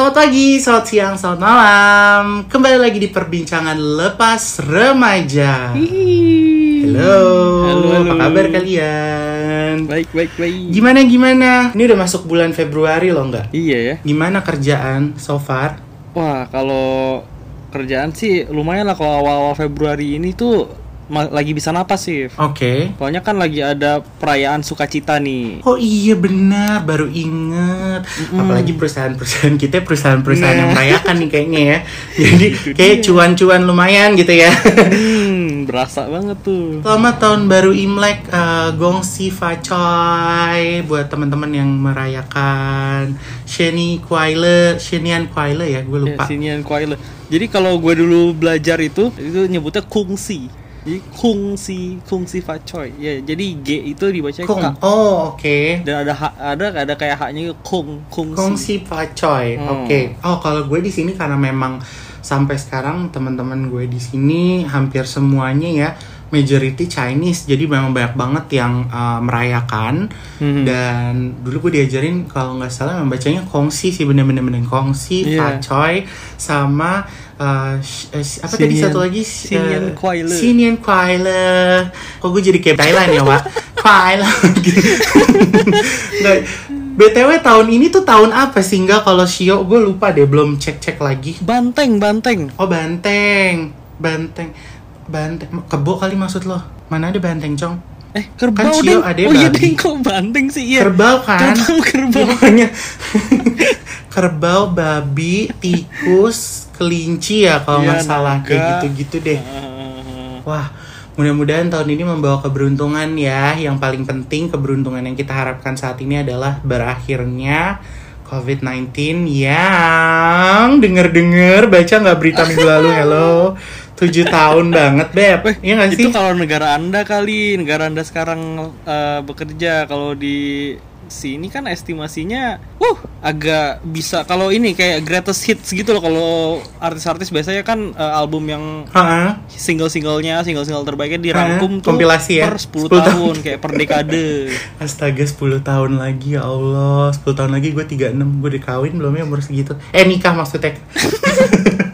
Selamat pagi, selamat siang, selamat malam. Kembali lagi di perbincangan lepas remaja. Halo, Halo, halo. apa kabar kalian? Baik, baik, baik. Gimana gimana? Ini udah masuk bulan Februari loh nggak? Iya ya. Gimana kerjaan so far? Wah, kalau kerjaan sih lumayan lah kalau awal-awal Februari ini tuh lagi bisa napas sih. Oke. Soalnya kan lagi ada perayaan sukacita nih. Oh iya benar, baru inget. Apalagi perusahaan-perusahaan kita perusahaan-perusahaan yang Nah. merayakan nih kayaknya ya. Jadi kayak cuan-cuan lumayan gitu ya. Hmm, berasa banget tuh. Selamat tahun baru Imlek eh, Gongsi Facoy buat teman-teman yang merayakan Sheni Kuaile, Shenian Kuaile ya, gue lupa. sinian Kuaile. Jadi kalau gue dulu belajar itu, itu nyebutnya kungsi. Jadi kungsi, kungsi facoy. Ya, jadi G itu dibaca Kung. K. Oh, oke. Dan ada ha- ada ada kayak haknya kung, kungsi. Gongsi Facoy. Hmm. Oke. Oh, kalau gue di sini karena memang sampai sekarang teman-teman gue di sini hampir semuanya ya majority Chinese. Jadi memang banyak banget yang eh, merayakan Mhm. dan dulu gue diajarin kalau nggak salah membacanya kongsi sih bener-bener bener kongsi, Iya. facoy sama eh, sh- eh, apa tadi Sinian- satu lagi Sinian Eh, Kuaile. Sinian Kuaile. Kok gue jadi kayak Thailand ya, Pak? Kuaile. Nggak, BTW tahun ini tuh tahun apa sih enggak kalau Shio gue lupa deh belum cek-cek lagi. Banteng, banteng. Oh banteng, banteng, banteng, kebo kali maksud lo? Mana ada banteng cong? Eh, kerbau Kan deng. ada Oh iya deng, kok banteng sih? Iya. Kerbau kan? Kerbau, kerbau. Ya, Pokoknya kerbau, babi, tikus, kelinci ya kalau nggak Iya, salah naga. kayak gitu-gitu deh. Ah, Wah, mudah-mudahan tahun ini membawa keberuntungan ya. Yang paling penting keberuntungan yang kita harapkan saat ini adalah berakhirnya COVID-19 yang denger-denger baca nggak berita minggu lalu, hello. 7 tahun banget, Beb. Iya nggak sih? itu kalau negara anda kali, negara anda sekarang eh, bekerja kalau di sini kan estimasinya, uh agak bisa kalau ini kayak greatest hits gitu loh kalau artis-artis biasanya kan eh, album yang single-singlenya, single-single terbaiknya dirangkum Hah? tuh Kompilasi ya? per 10 10, tahun. tahun kayak per dekade. Astaga 10 tahun lagi ya Allah 10 tahun lagi gue 36 Gue udah kawin belum ya umur segitu Eh nikah maksudnya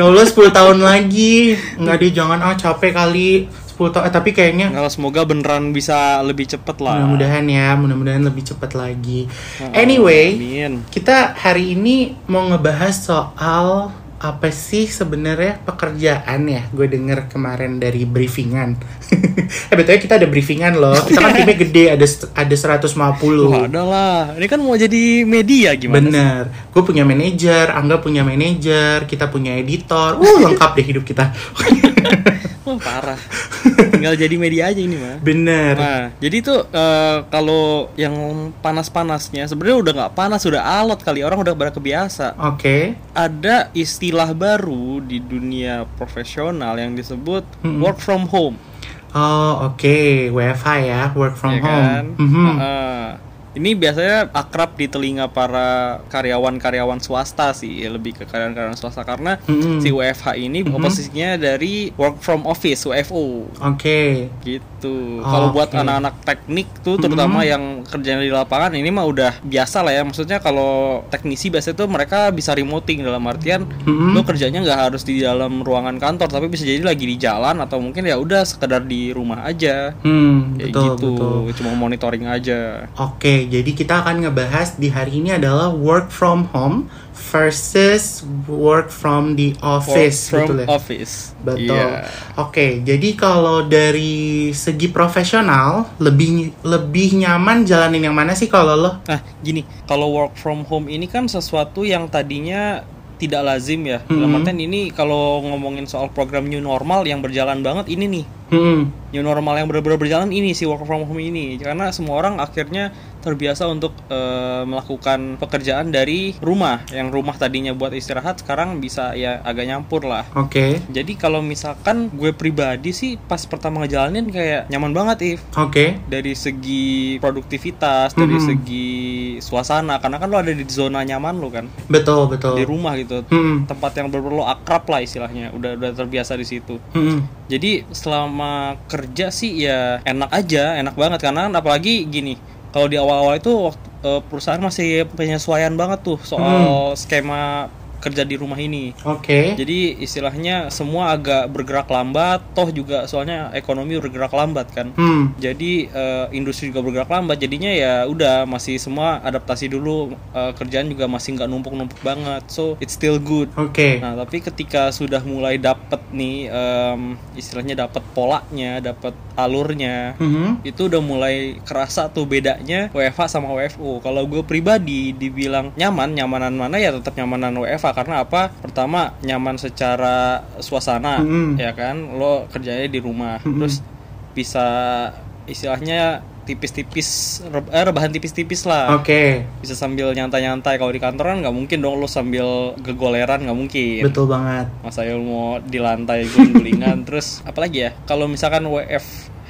Ya Allah 10 tahun lagi Enggak deh jangan ah capek kali 10 tahun eh, Tapi kayaknya Kalau semoga beneran bisa lebih cepet lah. Mudah-mudahan ya Mudah-mudahan lebih cepat lagi Anyway Amin. Kita hari ini mau ngebahas soal apa sih sebenarnya pekerjaan ya? Gue denger kemarin dari briefingan. eh betulnya kita ada briefingan loh. Kita kan timnya gede, ada ada 150. Wah, ada lah. Ini kan mau jadi media gimana? Bener. Gue punya manajer, Angga punya manajer, kita punya editor. Uh, lengkap deh hidup kita. Wah, parah. Tinggal jadi media aja ini mah. Bener. Nah, jadi tuh eh, kalau yang panas-panasnya sebenarnya udah nggak panas, udah alot kali orang udah pada kebiasa. Oke. Ada istilah baru di dunia profesional yang disebut Mm-mm. work from home. Oh, oke. WFH ya, work from ya home. kan? Mhm. Heeh. ini biasanya akrab di telinga para karyawan-karyawan swasta sih, lebih ke karyawan-karyawan swasta karena Mm-mm. si WFH ini Mhm. oposisinya dari work from office WFO Oke. gitu. Oh, Kalau buat oke. anak-anak teknik tuh terutama yang kerjanya di lapangan ini mah udah biasa lah ya. Maksudnya kalau teknisi biasanya tuh mereka bisa remoting dalam artian Mhm. lo kerjanya nggak harus di dalam ruangan kantor tapi bisa jadi lagi di jalan atau mungkin ya udah sekedar di rumah aja. Hmm, Kayak betul, gitu, betul. cuma monitoring aja. Oke, jadi kita akan ngebahas di hari ini adalah work from home versus work from the office, Work from betul ya? office. Betul. Iya. Oke, jadi kalau dari segi profesional lebih lebih nyaman jalanin yang mana sih kalau lo? Nah, gini, kalau work from home ini kan sesuatu yang tadinya tidak lazim ya. Dalam Mhm. artian ini kalau ngomongin soal program new normal yang berjalan banget ini nih. Hmm, New normal yang benar-benar berjalan ini sih work from home ini. Karena semua orang akhirnya terbiasa untuk eh, melakukan pekerjaan dari rumah. Yang rumah tadinya buat istirahat sekarang bisa ya agak nyampur lah. oke, Jadi kalau misalkan gue pribadi sih pas pertama ngejalanin kayak nyaman banget If oke, dari segi produktivitas, dari Mhm. segi suasana, karena kan lo ada di zona nyaman lo kan, betul betul. di rumah gitu, Hmm, tempat yang bener lo akrab lah istilahnya, udah udah terbiasa di situ. hmm, Jadi selama kerja sih ya enak aja, enak banget. Karena kan apalagi gini, kalau di awal-awal itu waktu eh, perusahaan masih penyesuaian banget tuh soal skema kerja di rumah ini. Oke. Jadi istilahnya semua agak bergerak lambat, toh juga soalnya ekonomi bergerak lambat kan. Hmm. Jadi eh, industri juga bergerak lambat, jadinya ya udah masih semua adaptasi dulu, eh, kerjaan juga masih nggak numpuk-numpuk banget, so it's still good. Oke. Nah tapi ketika sudah mulai dapet nih em, istilahnya dapet polanya, dapet alurnya, Mhm. itu udah mulai kerasa tuh bedanya WFH sama WFO. Kalau gue pribadi dibilang nyaman, nyamanan mana ya tetap nyamanan WFH karena apa? Pertama nyaman secara suasana, Mm-mm. ya kan? Lo kerjanya di rumah, Mm-mm. terus bisa istilahnya tipis-tipis, eh, rebahan tipis-tipis lah. Oke. Bisa sambil nyantai-nyantai. Kalau di kantor kan nggak mungkin dong lo sambil gegoleran nggak mungkin Betul banget. masa ya lu mau di lantai guling-gulingan terus apalagi ya kalau misalkan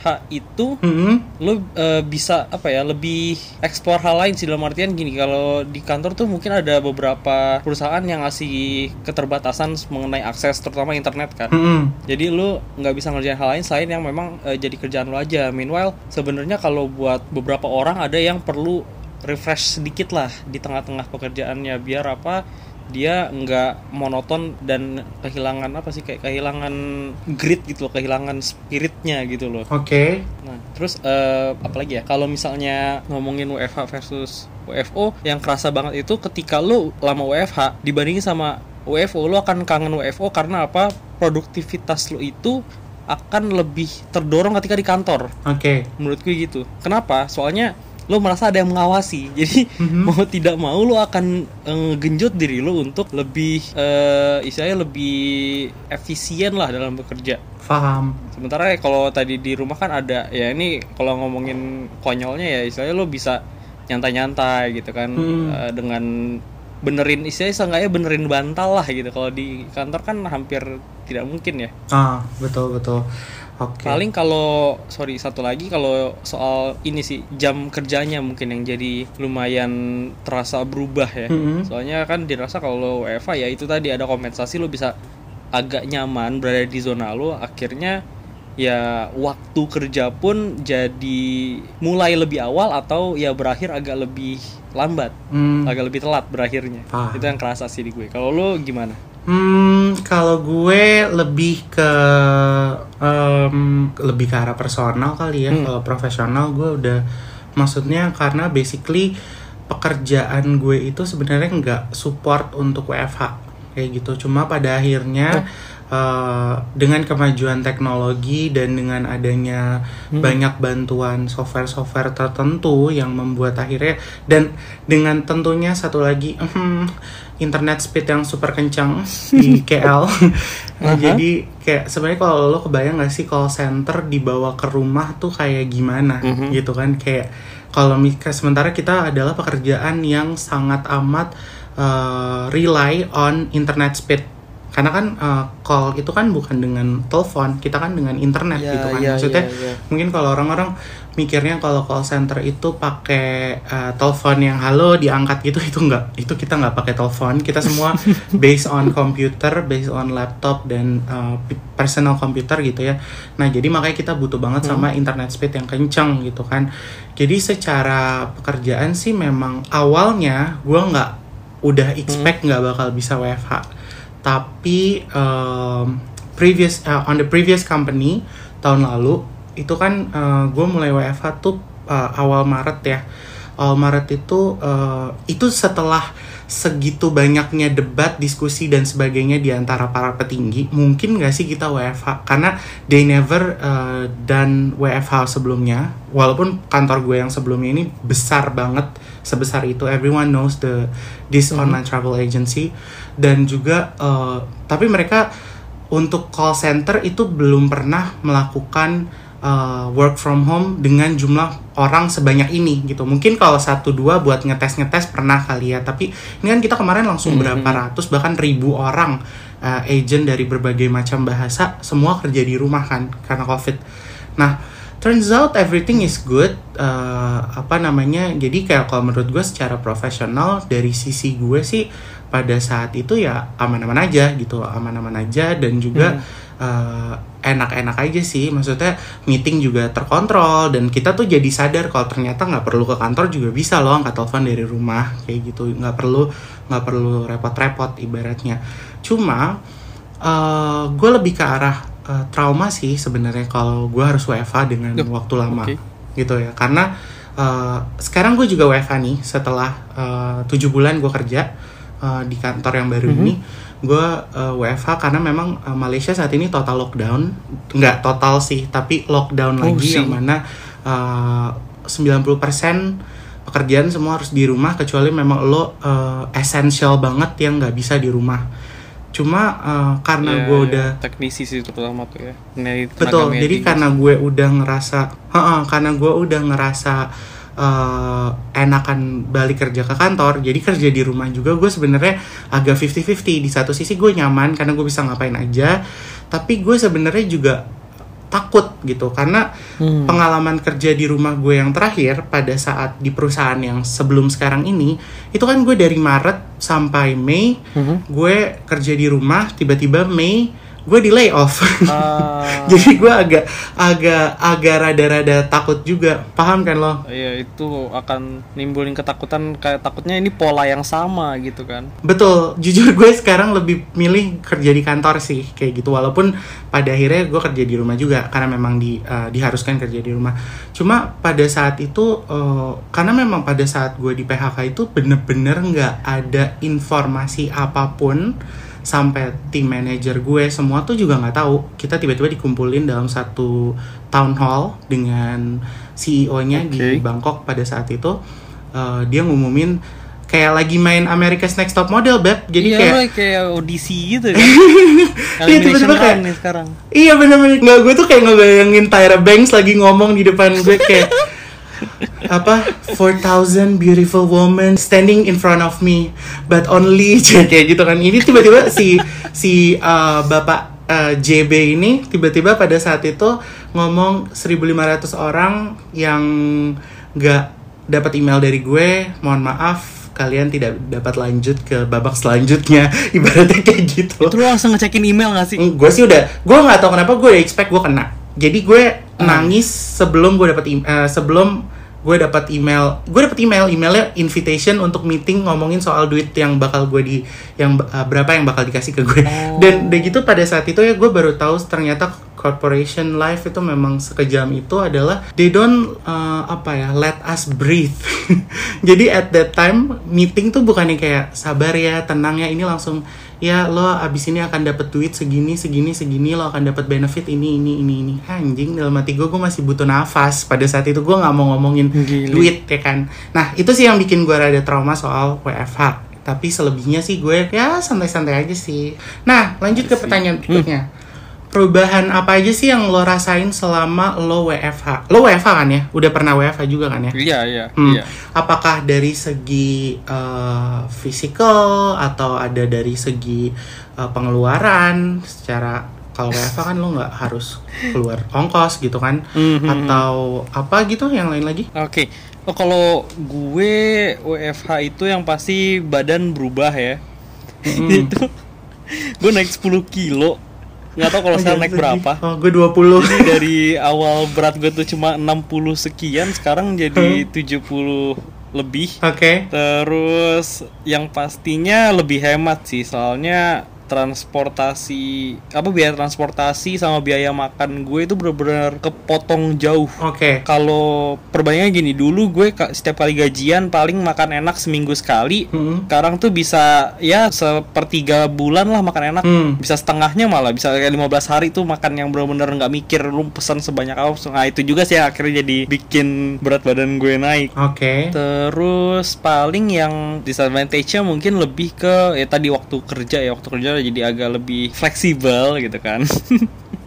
WFH itu Mhm. lu eh, bisa apa ya lebih eksplor hal lain sih dalam artian gini kalau di kantor tuh mungkin ada beberapa perusahaan yang ngasih keterbatasan mengenai akses terutama internet kan Mhm. jadi lu nggak bisa ngerjain hal lain selain yang memang eh, jadi kerjaan lu aja meanwhile sebenarnya kalau buat beberapa orang ada yang perlu refresh sedikit lah di tengah-tengah pekerjaannya biar apa dia nggak monoton dan kehilangan apa sih kayak kehilangan grit gitu loh kehilangan spiritnya gitu loh Oke. Nah, terus eh, apalagi ya? Kalau misalnya ngomongin WFH versus WFO, yang kerasa banget itu ketika lo lama WFH dibandingin sama WFO, lo akan kangen WFO karena apa? Produktivitas lo itu akan lebih terdorong ketika di kantor. Oke. Menurutku gitu. Kenapa? Soalnya lo merasa ada yang mengawasi. Jadi Mhm. mau tidak mau lo akan eh, genjot diri lo untuk lebih eh, istilahnya lebih efisien lah dalam bekerja. Paham. Sementara kalau tadi di rumah kan ada ya ini kalau ngomongin konyolnya ya istilahnya lo bisa nyantai-nyantai gitu kan Hmm. eh, dengan benerin istilahnya seenggaknya benerin bantal lah gitu. Kalau di kantor kan hampir tidak mungkin ya. Ah, betul betul. Oke. Paling kalau sorry satu lagi kalau soal ini sih jam kerjanya mungkin yang jadi lumayan terasa berubah ya. Mhm. Soalnya kan dirasa kalau WFA ya itu tadi ada kompensasi lo bisa agak nyaman berada di zona lo akhirnya ya waktu kerja pun jadi mulai lebih awal atau ya berakhir agak lebih lambat, Hmm. agak lebih telat berakhirnya. Paham. Itu yang kerasa sih di gue. Kalau lo gimana? Hmm, kalau gue lebih ke em, lebih ke arah personal kali ya. Hmm. Kalau profesional gue udah maksudnya karena basically pekerjaan gue itu sebenarnya nggak support untuk WFH kayak gitu. Cuma pada akhirnya eh, dengan kemajuan teknologi dan dengan adanya banyak bantuan software-software tertentu yang membuat akhirnya dan dengan tentunya satu lagi hmm, internet speed yang super kencang di KL. Aha. Jadi kayak sebenarnya kalau lo kebayang gak sih call center dibawa ke rumah tuh kayak gimana Mhm. gitu kan kayak kalau sementara kita adalah pekerjaan yang sangat amat uh, rely on internet speed karena kan uh, call itu kan bukan dengan telepon kita kan dengan internet Ya, gitu kan. ya, maksudnya ya, ya. mungkin kalau orang-orang mikirnya kalau call center itu pakai uh, telepon yang halo diangkat gitu itu enggak itu kita nggak pakai telepon. Kita semua based on computer based on laptop dan uh, personal computer gitu ya. Nah jadi makanya kita butuh banget sama internet speed yang kenceng gitu kan. Jadi secara pekerjaan sih memang awalnya gua nggak udah expect nggak bakal bisa WFH tapi um, previous uh, on the previous company tahun lalu itu kan gue mulai WFH tuh uh, awal Maret ya. Awal Maret itu uh, itu setelah segitu banyaknya debat diskusi dan sebagainya di antara para petinggi mungkin gak sih kita WFH karena they never uh, done WFH sebelumnya. Walaupun kantor gue yang sebelumnya ini besar banget sebesar itu. Everyone knows the this online travel agency dan juga uh, tapi mereka untuk call center itu belum pernah melakukan uh, work from home dengan jumlah orang sebanyak ini gitu. Mungkin kalau satu dua buat ngetes ngetes pernah kali ya, tapi ini kan kita kemarin langsung Mhm. berapa ratus bahkan ribu orang uh, agent dari berbagai macam bahasa semua kerja di rumah kan karena covid. Nah turns out everything is good. uh, apa namanya? Jadi kayak kalau menurut gue secara profesional dari sisi gue sih pada saat itu ya aman-aman aja gitu, aman-aman aja dan juga uh, enak-enak aja sih. Maksudnya meeting juga terkontrol dan kita tuh jadi sadar kalau ternyata nggak perlu ke kantor juga bisa loh angkat telepon dari rumah kayak gitu. Nggak perlu nggak perlu repot-repot ibaratnya. Cuma uh, gue lebih ke arah uh, trauma sih sebenarnya kalau gue harus WFA dengan Duh, waktu lama oke. gitu ya. Karena uh, sekarang gue juga WFA nih setelah uh, tujuh bulan gue kerja uh, di kantor yang baru Mhm. ini gue uh, WFH karena memang uh, Malaysia saat ini total lockdown nggak total sih tapi lockdown Oh, lagi sih. yang mana uh, 90% pekerjaan semua harus di rumah kecuali memang lo uh, essential banget yang nggak bisa di rumah cuma uh, karena Ya, gue ya, udah teknisi sih terutama tuh ya. Betul, jadi karena gue udah ngerasa, Heeh, karena gue udah ngerasa eh, enakan balik kerja ke kantor, jadi kerja di rumah juga gue sebenarnya agak 50-50. Di satu sisi gue nyaman karena gue bisa ngapain aja, tapi gue sebenarnya juga takut gitu karena Hmm. pengalaman kerja di rumah gue yang terakhir pada saat di perusahaan yang sebelum sekarang ini itu kan gue dari Maret sampai Mei Mhm. gue kerja di rumah tiba-tiba Mei gue di layoff. Ah, jadi gue agak agak agak rada-rada takut juga. Paham kan lo? Iya itu akan nimbulin ketakutan. Kayak takutnya ini pola yang sama gitu kan. betul. Jujur gue sekarang lebih milih kerja di kantor sih kayak gitu. Walaupun pada akhirnya gue kerja di rumah juga karena memang di eh, diharuskan kerja di rumah. Cuma pada saat itu eh, karena memang pada saat gue di PHK itu bener-bener nggak ada informasi apa pun sampai tim manajer gue semua tuh juga nggak tahu kita tiba-tiba dikumpulin dalam satu town hall dengan CEO-nya di Oke. Bangkok pada saat itu Eh, dia ngumumin kayak lagi main America's Next Top Model beb jadi iya, kayak woy, kayak audisi gitu kan. Iya, tiba-tiba kayak- nih sekarang. Iya bener-bener nggak gue tuh kayak ngebayangin Tyra Banks lagi ngomong di depan gue kayak apa? 4,000 beautiful women standing in front of me but only kayak gitu kan. Ini tiba-tiba si si uh, bapak uh, JB ini tiba-tiba pada saat itu ngomong 1.500 orang yang nggak dapat email dari gue mohon maaf kalian tidak dapat lanjut ke babak selanjutnya. Ibaratnya kayak gitu. Itu lu langsung ngecekin email gak sih? gue sih udah gue nggak tahu kenapa gue udah expect gue kena. Jadi gue Hmm. nangis sebelum gue dapat im- eh, sebelum gue dapat email gue dapat email emailnya invitation untuk meeting ngomongin soal duit yang bakal gue di yang eh, berapa yang bakal dikasih ke gue Oh. dan udah gitu pada saat itu ya gue baru tahu ternyata corporation life itu memang sekejam itu adalah they don't eh, apa ya let us breathe jadi at that time meeting tuh bukannya kayak sabar ya tenang ya ini langsung ya lo abis ini akan dapat duit segini segini segini lo akan dapat benefit ini ini ini ini. Anjing dalam hati gue gue masih butuh nafas. Pada saat itu gue nggak mau ngomongin Gile. duit ya kan? Nah itu sih yang bikin gue rada trauma soal WFH tapi selebihnya sih gue ya santai-santai aja sih. Nah lanjut ke Sih. pertanyaan berikutnya perubahan apa aja sih yang lo rasain selama lo WFH lo WFH kan ya udah pernah WFH juga kan ya Iya, iya, Hmm. iya. Apakah dari segi uh, physical atau ada dari segi uh, pengeluaran secara kalau WFH kan lo nggak harus keluar ongkos gitu kan Mhm. atau apa gitu yang lain lagi? Oke. Oh, kalau gue WFH itu yang pasti badan berubah ya. Mm. itu gue naik 10 kilo. Nggak tahu kalau sekarang naik berapa. Oh, gue 20. Jadi dari awal berat gue tuh cuma 60 sekian, sekarang jadi 70 lebih. Oke. Terus yang pastinya lebih hemat sih, soalnya transportasi apa biaya transportasi sama biaya makan gue itu bener-bener kepotong jauh. Oke. Kalau perbandingannya gini, dulu gue setiap kali gajian paling makan enak seminggu sekali. Hmm. Sekarang tuh bisa ya sepertiga bulan lah makan enak. Hmm. Bisa setengahnya malah, bisa kayak 15 hari tuh makan yang bener-bener nggak mikir lu pesan sebanyak apa. Nah, itu juga sih akhirnya jadi bikin berat badan gue naik. Oke. Terus paling yang disadvantage-nya mungkin lebih ke ya tadi waktu kerja ya waktu kerja jadi agak lebih fleksibel gitu kan.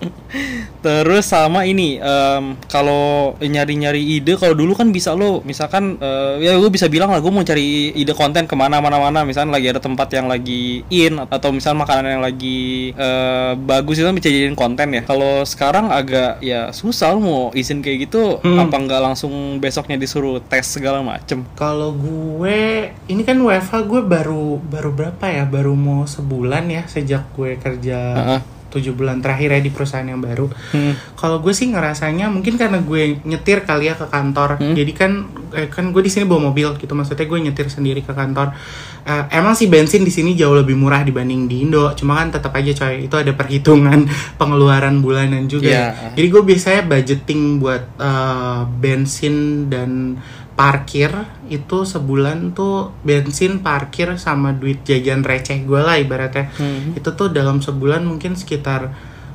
Terus sama ini em, kalau nyari-nyari ide kalau dulu kan bisa lo misalkan eh, ya gue bisa bilang lah gue mau cari ide konten ke mana mana mana misalnya lagi ada tempat yang lagi in atau misal makanan yang lagi eh, bagus itu kan bisa jadiin konten ya. Kalau sekarang agak ya susah lo mau izin kayak gitu Hmm. apa nggak langsung besoknya disuruh tes segala macem. Kalau gue ini kan WFH gue baru baru berapa ya? Baru mau sebulan ya sejak gue kerja Heeh. Tujuh bulan terakhir ya di perusahaan yang baru. Hmm. Kalau gue sih ngerasanya mungkin karena gue nyetir kali ya ke kantor. Hmm. Jadi kan eh, kan gue di sini bawa mobil gitu. Maksudnya gue nyetir sendiri ke kantor. Eh, emang sih bensin di sini jauh lebih murah dibanding di Indo. Cuma kan tetap aja coy itu ada perhitungan pengeluaran bulanan juga. Iya. ya. Jadi gue biasanya budgeting buat eh, bensin dan parkir itu sebulan tuh bensin parkir sama duit jajan receh gue lah ibaratnya Hmm. itu tuh dalam sebulan mungkin sekitar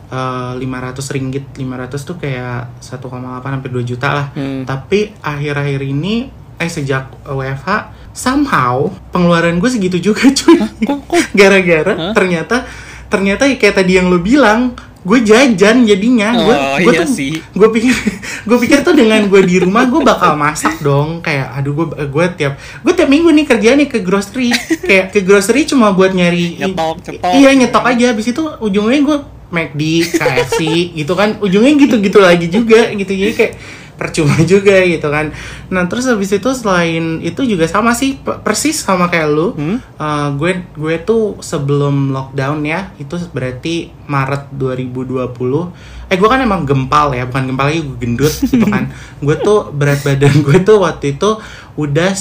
eh, 500 ringgit 500 tuh kayak 1,8 sampai 2 juta lah Hmm. tapi akhir-akhir ini eh sejak WFH somehow pengeluaran gue segitu juga cuy gara-gara Hah? ternyata ternyata ya kayak tadi yang lo bilang gue jajan jadinya. Gue Oh, gue iya tuh sih. gue pikir gue pikir tuh dengan gue di rumah gue bakal masak dong. Kayak aduh gue gue tiap gue tiap minggu nih kerja nih ke grocery. Kayak ke grocery cuma buat nyari Nyetok, nyetok. iya nyetok aja. Habis itu ujungnya gue McD KFC gitu kan. Ujungnya gitu-gitu lagi juga gitu. Jadi kayak percuma juga gitu kan. Nah terus habis itu selain itu juga sama sih pe- persis sama kayak lu. Hmm? Uh, gue gue tuh sebelum lockdown ya itu berarti Maret 2020 eh gue kan emang gempal ya bukan gempal lagi gue gendut gitu kan. Gue tuh berat badan gue tuh waktu itu udah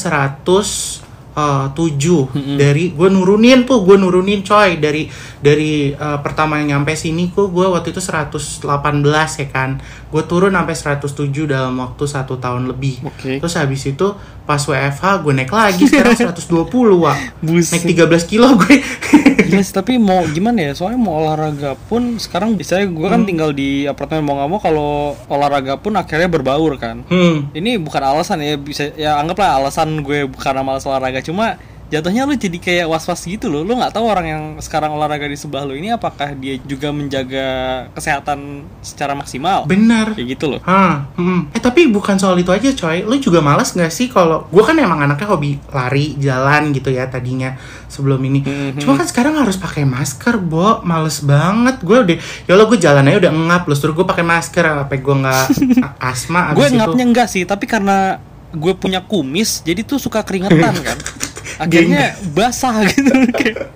107 dari gue nurunin tuh gue nurunin coy dari dari uh, pertama yang nyampe sini kok gue waktu itu 118 ya kan gue turun sampai 107 dalam waktu satu tahun lebih Oke. terus habis itu pas WFH gue naik lagi sekarang 120 wah Buset. naik 13 kilo gue sih, tapi mau gimana ya? Soalnya mau olahraga pun sekarang bisa gue kan tinggal di apartemen mau nggak mau kalau olahraga pun akhirnya berbaur kan. hmm. Ini bukan alasan ya bisa ya anggaplah alasan gue karena malas olahraga cuma jatuhnya lu jadi kayak was-was gitu loh. Lu nggak tahu orang yang sekarang olahraga di sebelah lu ini apakah dia juga menjaga kesehatan secara maksimal. bener Kayak gitu loh. Hah, hmm. Eh tapi bukan soal itu aja coy Lu juga malas gak sih kalau Gue kan emang anaknya hobi lari, jalan gitu ya tadinya Sebelum ini Mhm. Cuma kan sekarang harus pakai masker, Bo Males banget Gue udah Ya Allah gue jalan aja udah ngap Terus gue pakai masker Apa gue gak asma gue itu ngapnya enggak sih, tapi karena gue punya kumis jadi tuh suka keringetan kan. Akhirnya basah gitu. Kayak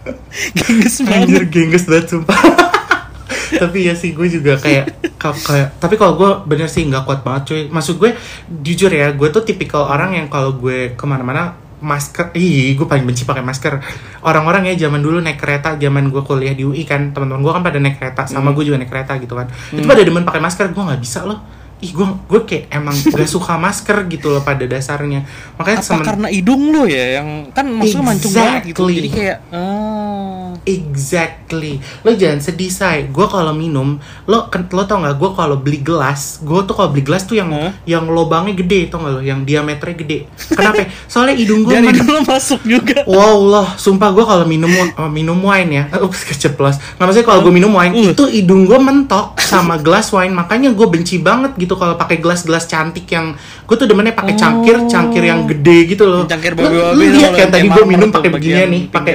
gengges Anjir banget. gengges banget sumpah. Tapi ya sih gue juga kayak ka- kayak tapi kalau gue bener sih nggak kuat banget cuy. Maksud gue jujur ya gue tuh tipikal orang yang kalau gue ke mana-mana masker ih gue paling benci pakai masker. Orang-orang ya zaman dulu naik kereta zaman gue kuliah di UI kan teman-teman gue kan pada naik kereta sama gue juga naik kereta gitu kan. Itu pada demen pakai masker gue nggak bisa loh ih gue gue kayak emang gak suka masker gitu loh pada dasarnya makanya Apa semen- karena hidung lo ya yang kan maksudnya mancung banget gitu. Exactly. Jadi kayak ah Exactly. Lo jangan sedih say. Gue kalau minum, lo lo tau nggak? Gue kalau beli gelas, gue tuh kalau beli gelas tuh yang Hah? yang lobangnya gede, tau nggak lo? Yang diameternya gede. Kenapa? Soalnya hidung gue hidung lo masuk juga. Wow lah, sumpah gue kalau minum uh, minum wine ya, ups keceplos. Nggak maksudnya kalau gue minum wine Uh. itu hidung gue mentok sama gelas wine, makanya gue benci banget gitu kalau pakai gelas-gelas cantik yang gue tuh demennya pakai cangkir, Oh. cangkir yang gede gitu loh. Cangkir Lo- babi-babi lo tuh lihat kan yang tadi gue minum pakai beginian nih, pakai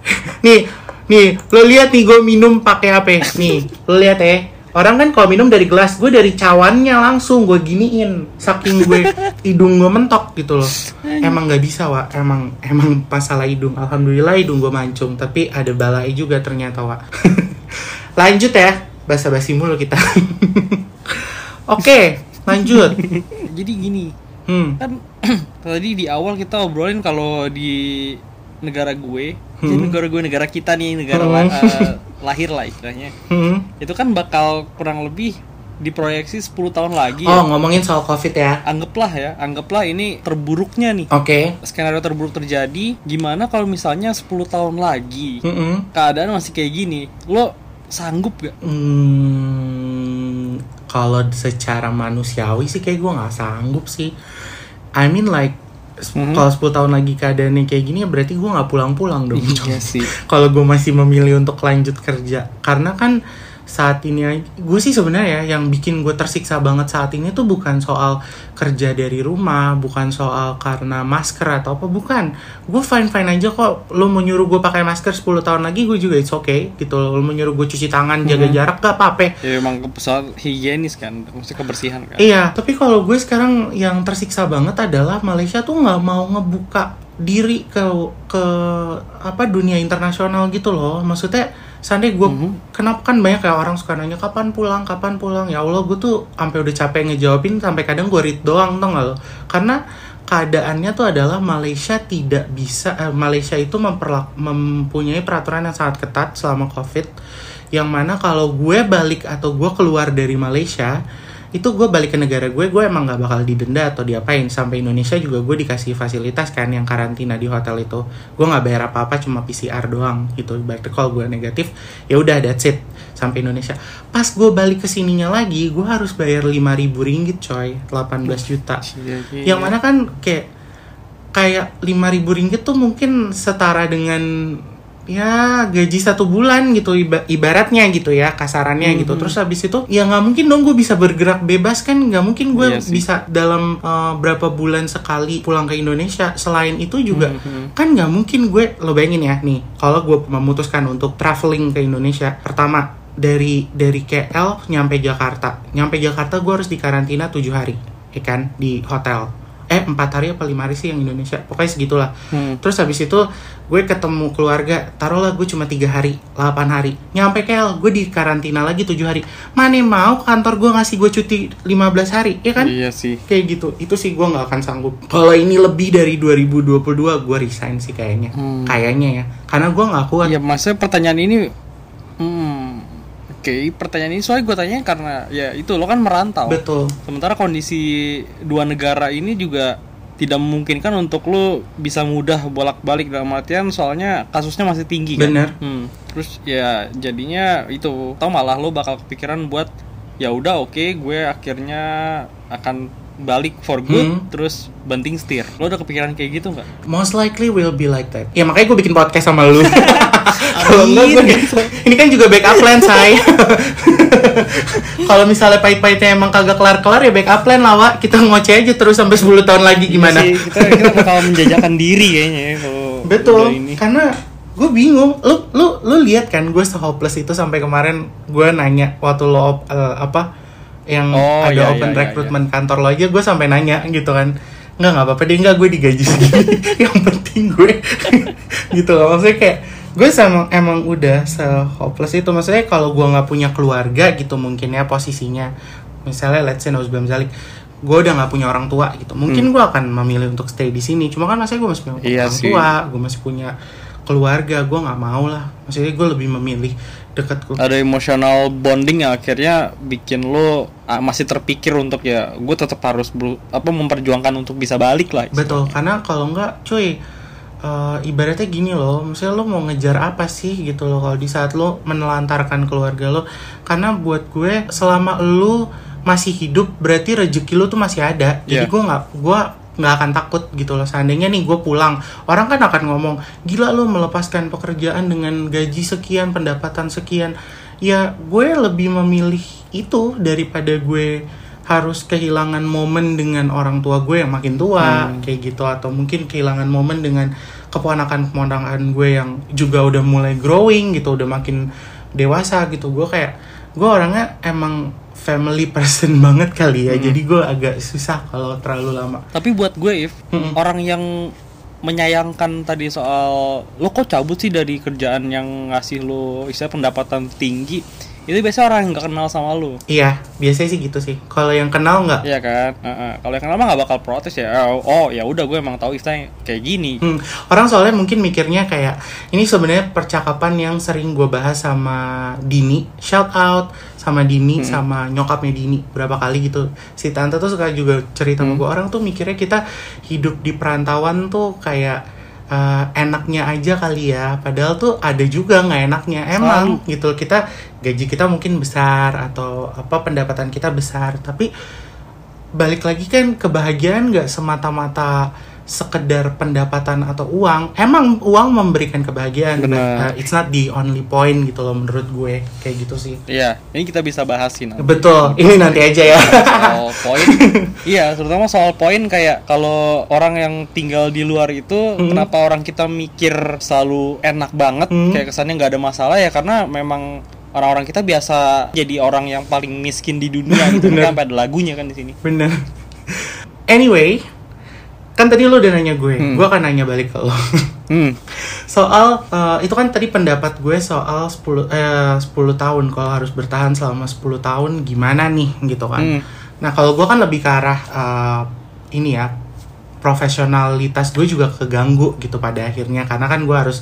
nih nih lo lihat nih gue minum pakai apa ya? nih lo lihat ya. Orang kan kalau minum dari gelas gue dari cawannya langsung gue giniin saking gue hidung gue mentok gitu loh. Emang nggak bisa wa emang emang masalah hidung. Alhamdulillah hidung gue mancung tapi ada balai juga ternyata wa lanjut ya basa-basi mulu kita oke lanjut Jadi gini, hmm kan tadi di awal kita obrolin kalau di negara gue, jadi Hmm. negara gue negara kita nih negara Hmm. la- eh, lahir lah istilahnya. hmm Itu kan bakal kurang lebih diproyeksi 10 tahun lagi oh ya. ngomongin soal covid ya Anggaplah ya, anggaplah ini terburuknya nih. oke Skenario terburuk terjadi, gimana kalau misalnya 10 tahun lagi Mm-mm. keadaan masih kayak gini, lo sanggup gak? Hmm, kalau secara manusiawi sih kayak gue nggak sanggup sih. I mean like Mhm. kalau 10 tahun lagi keadaannya kayak gini ya berarti gue nggak pulang-pulang dong. Iya sih. kalau gue masih memilih untuk lanjut kerja karena kan saat ini gue sih sebenarnya ya yang bikin gue tersiksa banget saat ini tuh bukan soal kerja dari rumah bukan soal karena masker atau apa bukan. Gue fine fine aja kok. Lo mau nyuruh gue pakai masker 10 tahun lagi gue juga it's okay gitu lo mau nyuruh gue cuci tangan jaga jarak gak apa-apa. Ya emang soal higienis kan, maksudnya kebersihan kan. Iya, tapi kalau gue sekarang yang tersiksa banget adalah Malaysia tuh nggak mau ngebuka diri ke ke apa dunia internasional gitu loh. Maksudnya Sandi gue Mhm. kenapa kan banyak kayak orang suka nanya kapan pulang? Kapan pulang? Ya Allah gue tuh sampai udah capek ngejawabin sampai kadang gue read doang tau gak lo? Karena keadaannya tuh adalah Malaysia tidak bisa eh, Malaysia itu memperlak mempunyai peraturan yang sangat ketat selama covid yang mana kalau gue balik atau gue keluar dari Malaysia itu gue balik ke negara gue gue emang nggak bakal didenda atau diapain. Sampai Indonesia juga gue dikasih fasilitas kan yang karantina di hotel itu. Gue nggak bayar apa apa cuma PCR doang gitu. Berarti kalau gue negatif ya udah that's it. Sampai Indonesia. Pas gue balik ke sininya lagi gue harus bayar 5000 ringgit coy. 18 juta. Yang mana kan kayak kayak 5000 ringgit tuh mungkin setara dengan ya gaji satu bulan gitu iba- ibaratnya gitu ya kasarannya Mhm. gitu terus habis itu ya nggak mungkin dong gue bisa bergerak bebas kan nggak mungkin gue Iya sih. bisa dalam eh, berapa bulan sekali pulang ke Indonesia selain itu juga Mhm. kan nggak mungkin gue lo bayangin ya nih kalau gue memutuskan untuk traveling ke Indonesia pertama dari dari KL nyampe Jakarta nyampe Jakarta gue harus dikarantina tujuh hari ya kan di hotel eh empat hari apa lima hari sih yang Indonesia. Pokoknya segitulah. Hmm. terus habis itu gue ketemu keluarga taruhlah gue cuma tiga hari 8 hari. Nyampe KL gue di karantina lagi tujuh hari. Mana mau kantor gue ngasih gue cuti 15 hari ya kan? Iya sih. kayak gitu. Itu sih gue nggak akan sanggup. Kalau ini lebih dari 2022 gue resign sih kayaknya. Hmm. kayaknya ya. Karena gue nggak kuat. Ya maksudnya pertanyaan ini hmm, Oke, pertanyaan ini soalnya gue tanya karena ya itu lo kan merantau. betul Sementara kondisi dua negara ini juga tidak memungkinkan untuk lo bisa mudah bolak-balik dalam artian soalnya kasusnya masih tinggi kan. Bener. Hmm, Terus ya jadinya itu tau malah lo bakal kepikiran buat ya udah oke gue akhirnya akan balik for good Hmm. terus banting setir. Lo udah kepikiran kayak gitu nggak? most likely will be like that ya makanya gue bikin podcast sama lu kalau enggak gue ini kan juga backup plan say kalau misalnya pahit-pahitnya emang kagak kelar-kelar ya backup plan lah Wak. kita ngoceh aja terus sampai 10 tahun lagi gimana Iya sih, kita kita bakal menjajakan diri kayaknya ya kalau Betul, ini. karena gue bingung. Lu lu lu lihat kan gue se-hopeless itu sampai kemarin gue nanya waktu lo op- eh, apa yang Oh, ada iya, open iya, iya, recruitment kantor lo aja gue sampai nanya gitu kan. Nggak nggak apa-apa deh nggak gue digaji segini. yang penting gue gitu loh. Maksudnya kayak gue sama emang udah se-hopeless itu. Maksudnya kalau gue nggak punya keluarga gitu mungkin ya posisinya. Misalnya let's say Nauzubam Zalik. Gue udah nggak punya orang tua gitu. Mungkin gue akan memilih untuk stay di sini. Cuma kan maksudnya gue masih punya Hmm. Iya orang sih. tua gue masih punya keluarga gue nggak mau lah. Maksudnya gue lebih memilih dekat ada emotional bonding yang akhirnya bikin lo ah, masih terpikir untuk ya gue tetap harus apa memperjuangkan untuk bisa balik lah betul karena kalau nggak cuy eh, ibaratnya gini loh misalnya lo mau ngejar apa sih gitu loh kalau di saat lo menelantarkan keluarga lo. Karena buat gue selama lo masih hidup berarti rezeki lo tuh masih ada. Jadi Iya. gue nggak gue nggak akan takut gitu loh. Seandainya nih gue pulang orang kan akan ngomong gila lo melepaskan pekerjaan dengan gaji sekian pendapatan sekian. Ya gue lebih memilih itu daripada gue harus kehilangan momen dengan orang tua gue yang makin tua kayak gitu. Atau mungkin kehilangan momen dengan keponakan keponakan gue yang juga udah mulai growing gitu udah makin dewasa gitu. Gue kayak gue orangnya emang family person banget kali ya. Jadi gue agak susah kalau terlalu lama. Tapi buat gue if Mm-mm. orang yang menyayangkan tadi soal lo kok cabut sih dari kerjaan yang ngasih lo istilah pendapatan tinggi itu biasanya orang yang nggak kenal sama lo iya biasanya sih gitu sih kalau yang kenal nggak Iya kan, Heeh. kalau yang kenal mah nggak bakal protes ya. Oh, oh, ya udah gue emang tahu Ifta kayak gini. Hmm, orang soalnya mungkin mikirnya kayak ini sebenarnya percakapan yang sering gue bahas sama Dini, shout out sama Dini sama nyokapnya Dini berapa kali gitu. Si tante tuh suka juga cerita sama gue orang tuh mikirnya kita hidup di perantauan tuh kayak eh, enaknya aja kali ya. Padahal tuh ada juga nggak enaknya. Emang gitu kita gaji kita mungkin besar atau apa pendapatan kita besar, tapi balik lagi kan kebahagiaan nggak semata-mata sekedar pendapatan atau uang emang uang memberikan kebahagiaan. Uh, Benar. it's not the only point gitu loh menurut gue kayak gitu sih. Iya, ini kita bisa bahas sih nanti. betul ini nanti aja ya. Soal poin iya terutama soal poin kayak kalau orang yang tinggal di luar itu kenapa orang kita mikir selalu enak banget? Hmm. kayak kesannya nggak ada masalah ya karena memang orang-orang kita biasa jadi orang yang paling miskin di dunia gitu. Kan sampai ada lagunya kan di sini. Bener anyway kan tadi lo udah nanya gue, Hmm. gue akan nanya balik ke lo. Hmm. soal eh, itu kan tadi pendapat gue soal 10 eh 10 tahun kalau harus bertahan selama 10 tahun gimana nih gitu kan. Hmm. Nah, kalau gue kan lebih ke arah eh, ini ya profesionalitas gue juga keganggu gitu pada akhirnya karena kan gue harus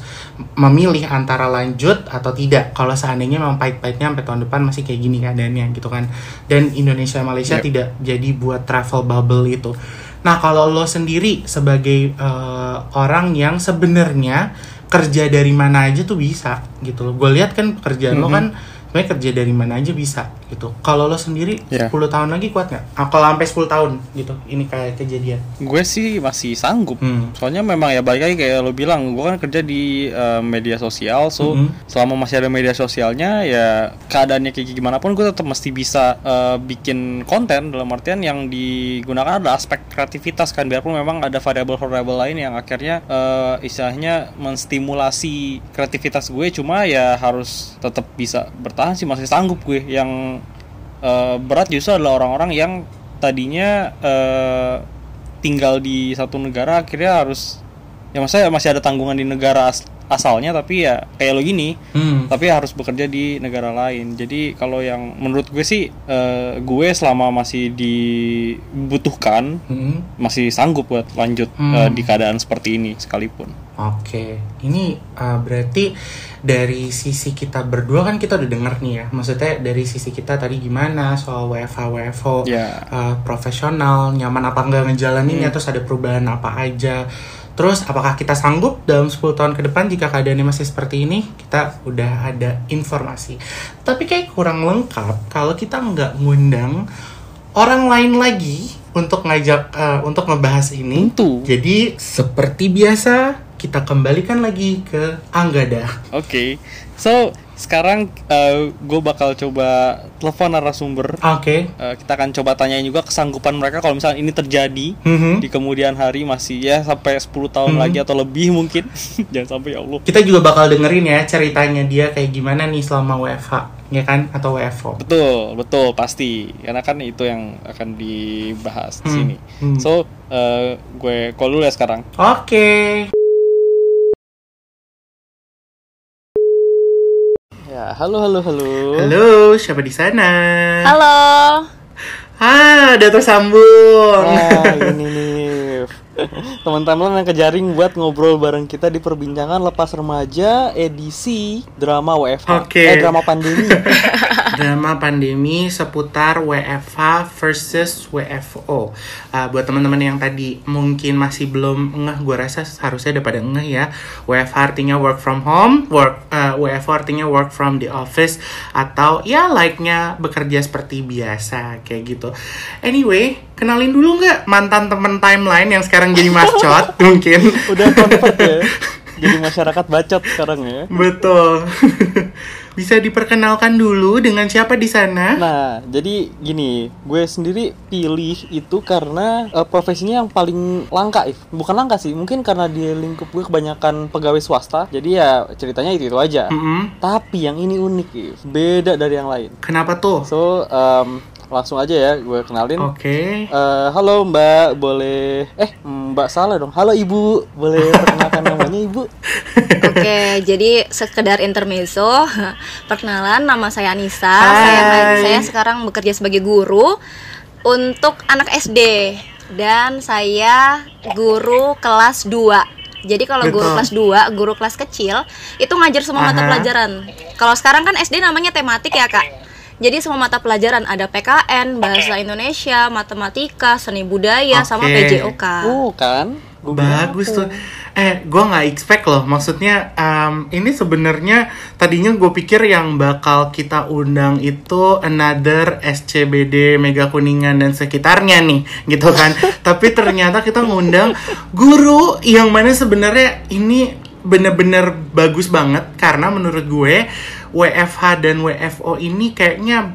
memilih antara lanjut atau tidak kalau seandainya memang pahit-pahitnya sampai tahun depan masih kayak gini keadaannya gitu kan dan Indonesia Malaysia Yep. tidak jadi buat travel bubble itu nah kalau lo sendiri sebagai eh, orang yang sebenarnya kerja dari mana aja tuh bisa gitu loh gue lihat kan pekerjaan lo Mhm. kan sebenarnya kerja dari mana aja bisa gitu kalau lo sendiri Iya. 10 tahun lagi kuat nggak? Ah, kalau sampai 10 tahun gitu ini kayak kejadian Gue sih masih sanggup. Hmm. Soalnya memang ya balik lagi kayak lo bilang, gue kan kerja di eh, media sosial, so Mhm. selama masih ada media sosialnya ya keadaannya kayak gimana pun gue tetap mesti bisa eh, bikin konten dalam artian yang digunakan ada aspek kreativitas kan biarpun memang ada variabel-variabel lain yang akhirnya eh, istilahnya menstimulasi kreativitas gue cuma ya harus tetap bisa bertahan sih masih sanggup gue yang eh, berat justru adalah orang-orang yang tadinya eh, tinggal di satu negara akhirnya harus ya maksudnya masih ada tanggungan di negara as- asalnya tapi ya kayak lo gini Hmm. tapi harus bekerja di negara lain jadi kalau yang menurut gue sih eh, gue selama masih dibutuhkan Hmm. masih sanggup buat lanjut Hmm. eh, di keadaan seperti ini sekalipun Oke, ini uh, berarti dari sisi kita berdua kan kita udah denger nih ya. Maksudnya dari sisi kita tadi gimana soal WFH, WFO, Ya. uh, profesional, nyaman apa enggak ngejalaninnya, Hmm. terus ada perubahan apa aja. Terus apakah kita sanggup dalam 10 tahun ke depan jika keadaannya masih seperti ini? Kita udah ada informasi. Tapi kayak kurang lengkap kalau kita nggak ngundang orang lain lagi untuk ngajak uh, untuk ngebahas ini. Tentu. Jadi seperti biasa kita kembalikan lagi ke Anggada. oke so sekarang gue bakal coba telepon narasumber Oke. Eh, kita akan coba tanyain juga kesanggupan mereka kalau misalnya ini terjadi Mhm. di kemudian hari masih ya sampai 10 tahun Hmm. lagi atau lebih mungkin jangan sampai ya Allah Kita juga bakal dengerin ya ceritanya dia kayak gimana nih selama WFH, ya kan? Atau WFO. betul betul pasti karena kan itu yang akan dibahas di Hmm. sini Hmm. so eh, gue call dulu ya sekarang Oke. ya halo halo halo Halo, siapa di sana? Halo. Ah, udah tersambung. Nah, ini nih teman-teman yang kejaring buat ngobrol bareng kita di perbincangan lepas remaja edisi drama WFH Oke. eh drama pandemi Drama pandemi seputar WFH versus WFO. Ah, buat teman-teman yang tadi mungkin masih belum ngeh, gue rasa harusnya udah pada ngeh ya. WFH artinya work from home, work eh, WFO artinya work from the office atau ya like-nya bekerja seperti biasa kayak gitu. Anyway, kenalin dulu nggak mantan temen timeline yang sekarang jadi mascot mungkin. udah convert ya jadi masyarakat bacot sekarang ya Betul. Bisa diperkenalkan dulu dengan siapa di sana? Nah, jadi gini, gue sendiri pilih itu karena eh, profesinya yang paling langka, If. Bukan langka sih, mungkin karena di lingkup gue kebanyakan pegawai swasta. Jadi ya ceritanya itu itu aja. Mm-mm. Tapi yang ini unik, If. Beda dari yang lain. Kenapa tuh? So, em, langsung aja ya gue kenalin. Oke. Eh, halo Mbak, boleh eh Mbak salah dong. Halo Ibu, boleh perkenalkan namanya Ibu? Oke, jadi sekedar intermezzo. Perkenalan, nama saya Anissa. Hai. Saya saya sekarang bekerja sebagai guru untuk anak SD dan saya guru kelas 2. Jadi kalau guru kelas 2, guru kelas kecil itu ngajar semua mata Aha. pelajaran. Kalau sekarang kan SD namanya tematik ya, Kak. Jadi semua mata pelajaran ada PKN, bahasa Indonesia, matematika, seni budaya, sama Oke. PJOK. Oh, kan? Gua Bagus tuh. Eh, gue nggak expect loh. Maksudnya em, ini sebenarnya tadinya gue pikir yang bakal kita undang itu another SCBD Mega Kuningan dan sekitarnya nih, gitu kan. Tapi ternyata kita ngundang guru yang mana sebenarnya ini bener-bener bagus banget karena menurut gue WFH dan WFO ini kayaknya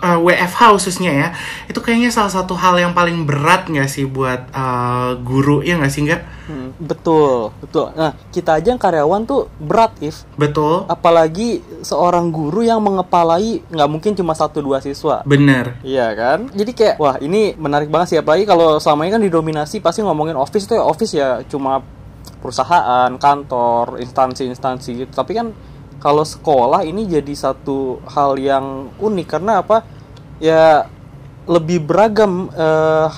uh, WFH khususnya ya, itu kayaknya salah satu hal yang paling berat nggak sih buat uh, guru ya nggak sih nggak? Hmm, betul, betul. Nah, kita aja yang karyawan tuh berat, if. Betul. Apalagi seorang guru yang mengepalai nggak mungkin cuma satu dua siswa. Bener. Iya kan? Jadi kayak wah ini menarik banget sih apalagi kalau selama ini kan didominasi pasti ngomongin office tuh ya office ya cuma perusahaan, kantor, instansi-instansi gitu. Tapi kan kalau sekolah ini jadi satu hal yang unik karena apa? Ya lebih beragam eh,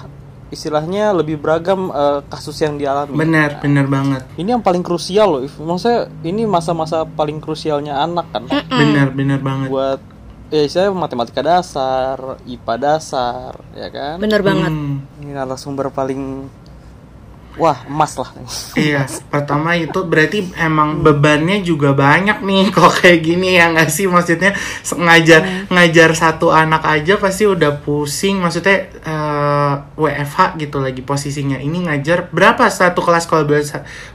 istilahnya lebih beragam eh, kasus yang dialami. Bener, bener banget. Ini yang paling krusial loh. If. Maksudnya ini masa-masa paling krusialnya anak kan. Bener, bener banget. Buat ya saya matematika dasar, IPA dasar, ya kan? Bener banget. Hmm. Ini narasumber paling wah emas lah. Iya, pertama itu berarti emang bebannya juga banyak nih. Kok kayak gini ya nggak sih? Maksudnya ngajar ngajar satu anak aja pasti udah pusing. Maksudnya eh, WFH gitu lagi posisinya. Ini ngajar berapa satu kelas? Kalau boleh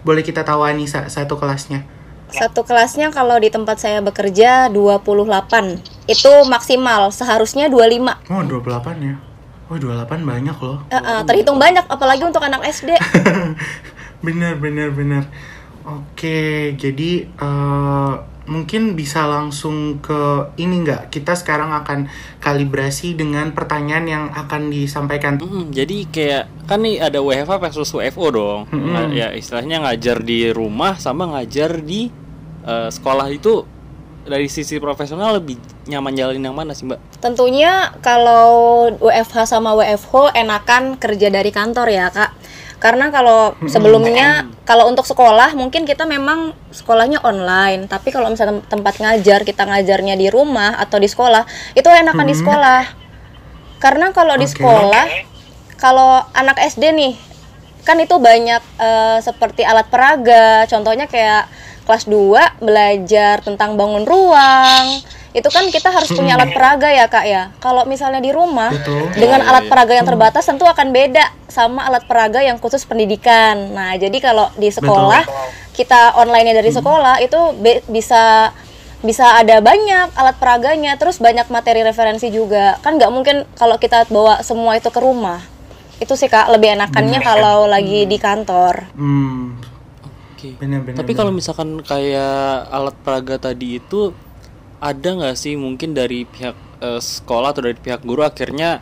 boleh kita tahu Anissa satu kelasnya? Satu kelasnya kalau di tempat saya bekerja 28 Itu maksimal, seharusnya 25 oh 28 ya oh 28 banyak loh. Eh, eh, Terhitung banyak, apalagi untuk anak SD bener bener bener oke jadi eh, mungkin bisa langsung ke ini nggak? Kita sekarang akan kalibrasi dengan pertanyaan yang akan disampaikan. Mm, jadi kayak kan nih ada WFH versus WFO dong. Nah, ya istilahnya ngajar di rumah sama ngajar di eh, sekolah itu dari sisi profesional lebih nyaman jalanin yang mana sih mbak? Tentunya kalau WFH sama WFH enakan kerja dari kantor ya kak. Karena kalau sebelumnya kalau untuk sekolah mungkin kita memang sekolahnya online. Tapi kalau misalnya tem- tempat ngajar kita ngajarnya di rumah atau di sekolah Itu enakan di sekolah. Karena kalau di Oke. sekolah Kalau anak SD nih kan itu banyak eh, seperti alat peraga. Contohnya kayak kelas 2 belajar tentang bangun ruang. Itu kan kita harus punya alat peraga ya kak ya. Kalau misalnya di rumah Betul. dengan alat iya. peraga yang terbatas tentu akan beda sama alat peraga yang khusus pendidikan. Nah jadi kalau di sekolah kita online dari sekolah itu bisa bisa ada banyak alat peraganya terus banyak materi referensi juga. Kan nggak mungkin kalau kita bawa semua itu ke rumah. Itu sih kak lebih enakannya kalau lagi di kantor. Hmm Oke. bener-bener Tapi kalau misalkan kayak alat peraga tadi itu ada nggak sih mungkin dari pihak eh, sekolah atau dari pihak guru akhirnya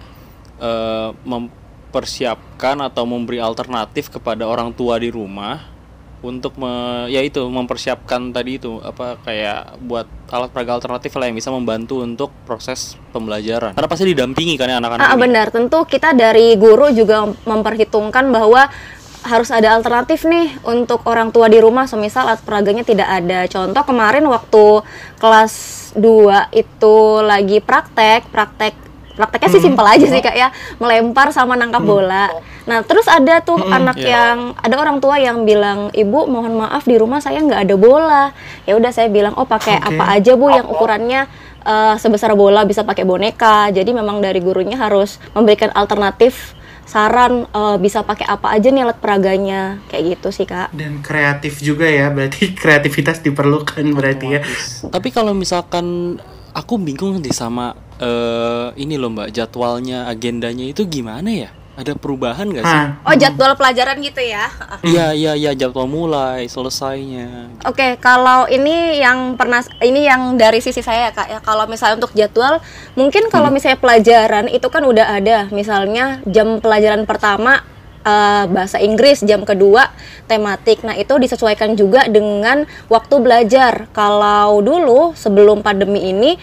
eh, mempersiapkan atau memberi alternatif kepada orang tua di rumah untuk me, ya itu mempersiapkan tadi itu apa kayak buat alat peraga alternatif lah yang bisa membantu untuk proses pembelajaran. Karena pasti didampingi kan ya anak-anak Ah, ini. benar, tentu kita dari guru juga memperhitungkan bahwa harus ada alternatif nih untuk orang tua di rumah semisal alat peraganya tidak ada. Contoh kemarin waktu kelas 2 itu lagi praktek, praktek prakteknya sih simpel aja sih Kak ya, melempar sama nangkap bola. Nah, terus ada tuh anak Iya. yang ada orang tua yang bilang, "Ibu, mohon maaf di rumah saya nggak ada bola." Ya udah saya bilang, "Oh, pakai Oke. apa aja, Bu, yang ukurannya eh, sebesar bola bisa pakai boneka." Jadi memang dari gurunya harus memberikan alternatif saran eh, bisa pakai apa aja nih alat peraganya. Kayak gitu sih, Kak. dan kreatif juga ya berarti kreativitas diperlukan berarti ya Tapi kalau misalkan aku bingung nanti sama eh, ini loh mbak jadwalnya agendanya itu gimana ya? Ada perubahan nggak sih? Oh, jadwal pelajaran gitu ya. Iya iya iya jadwal mulai selesainya. Oke, kalau ini yang pernah ini yang dari sisi saya ya, Kak ya. Kalau misalnya untuk jadwal, mungkin kalau misalnya pelajaran itu kan udah ada. Misalnya jam pelajaran pertama eh, bahasa Inggris, jam kedua tematik. Nah, itu disesuaikan juga dengan waktu belajar. Kalau dulu sebelum pandemi ini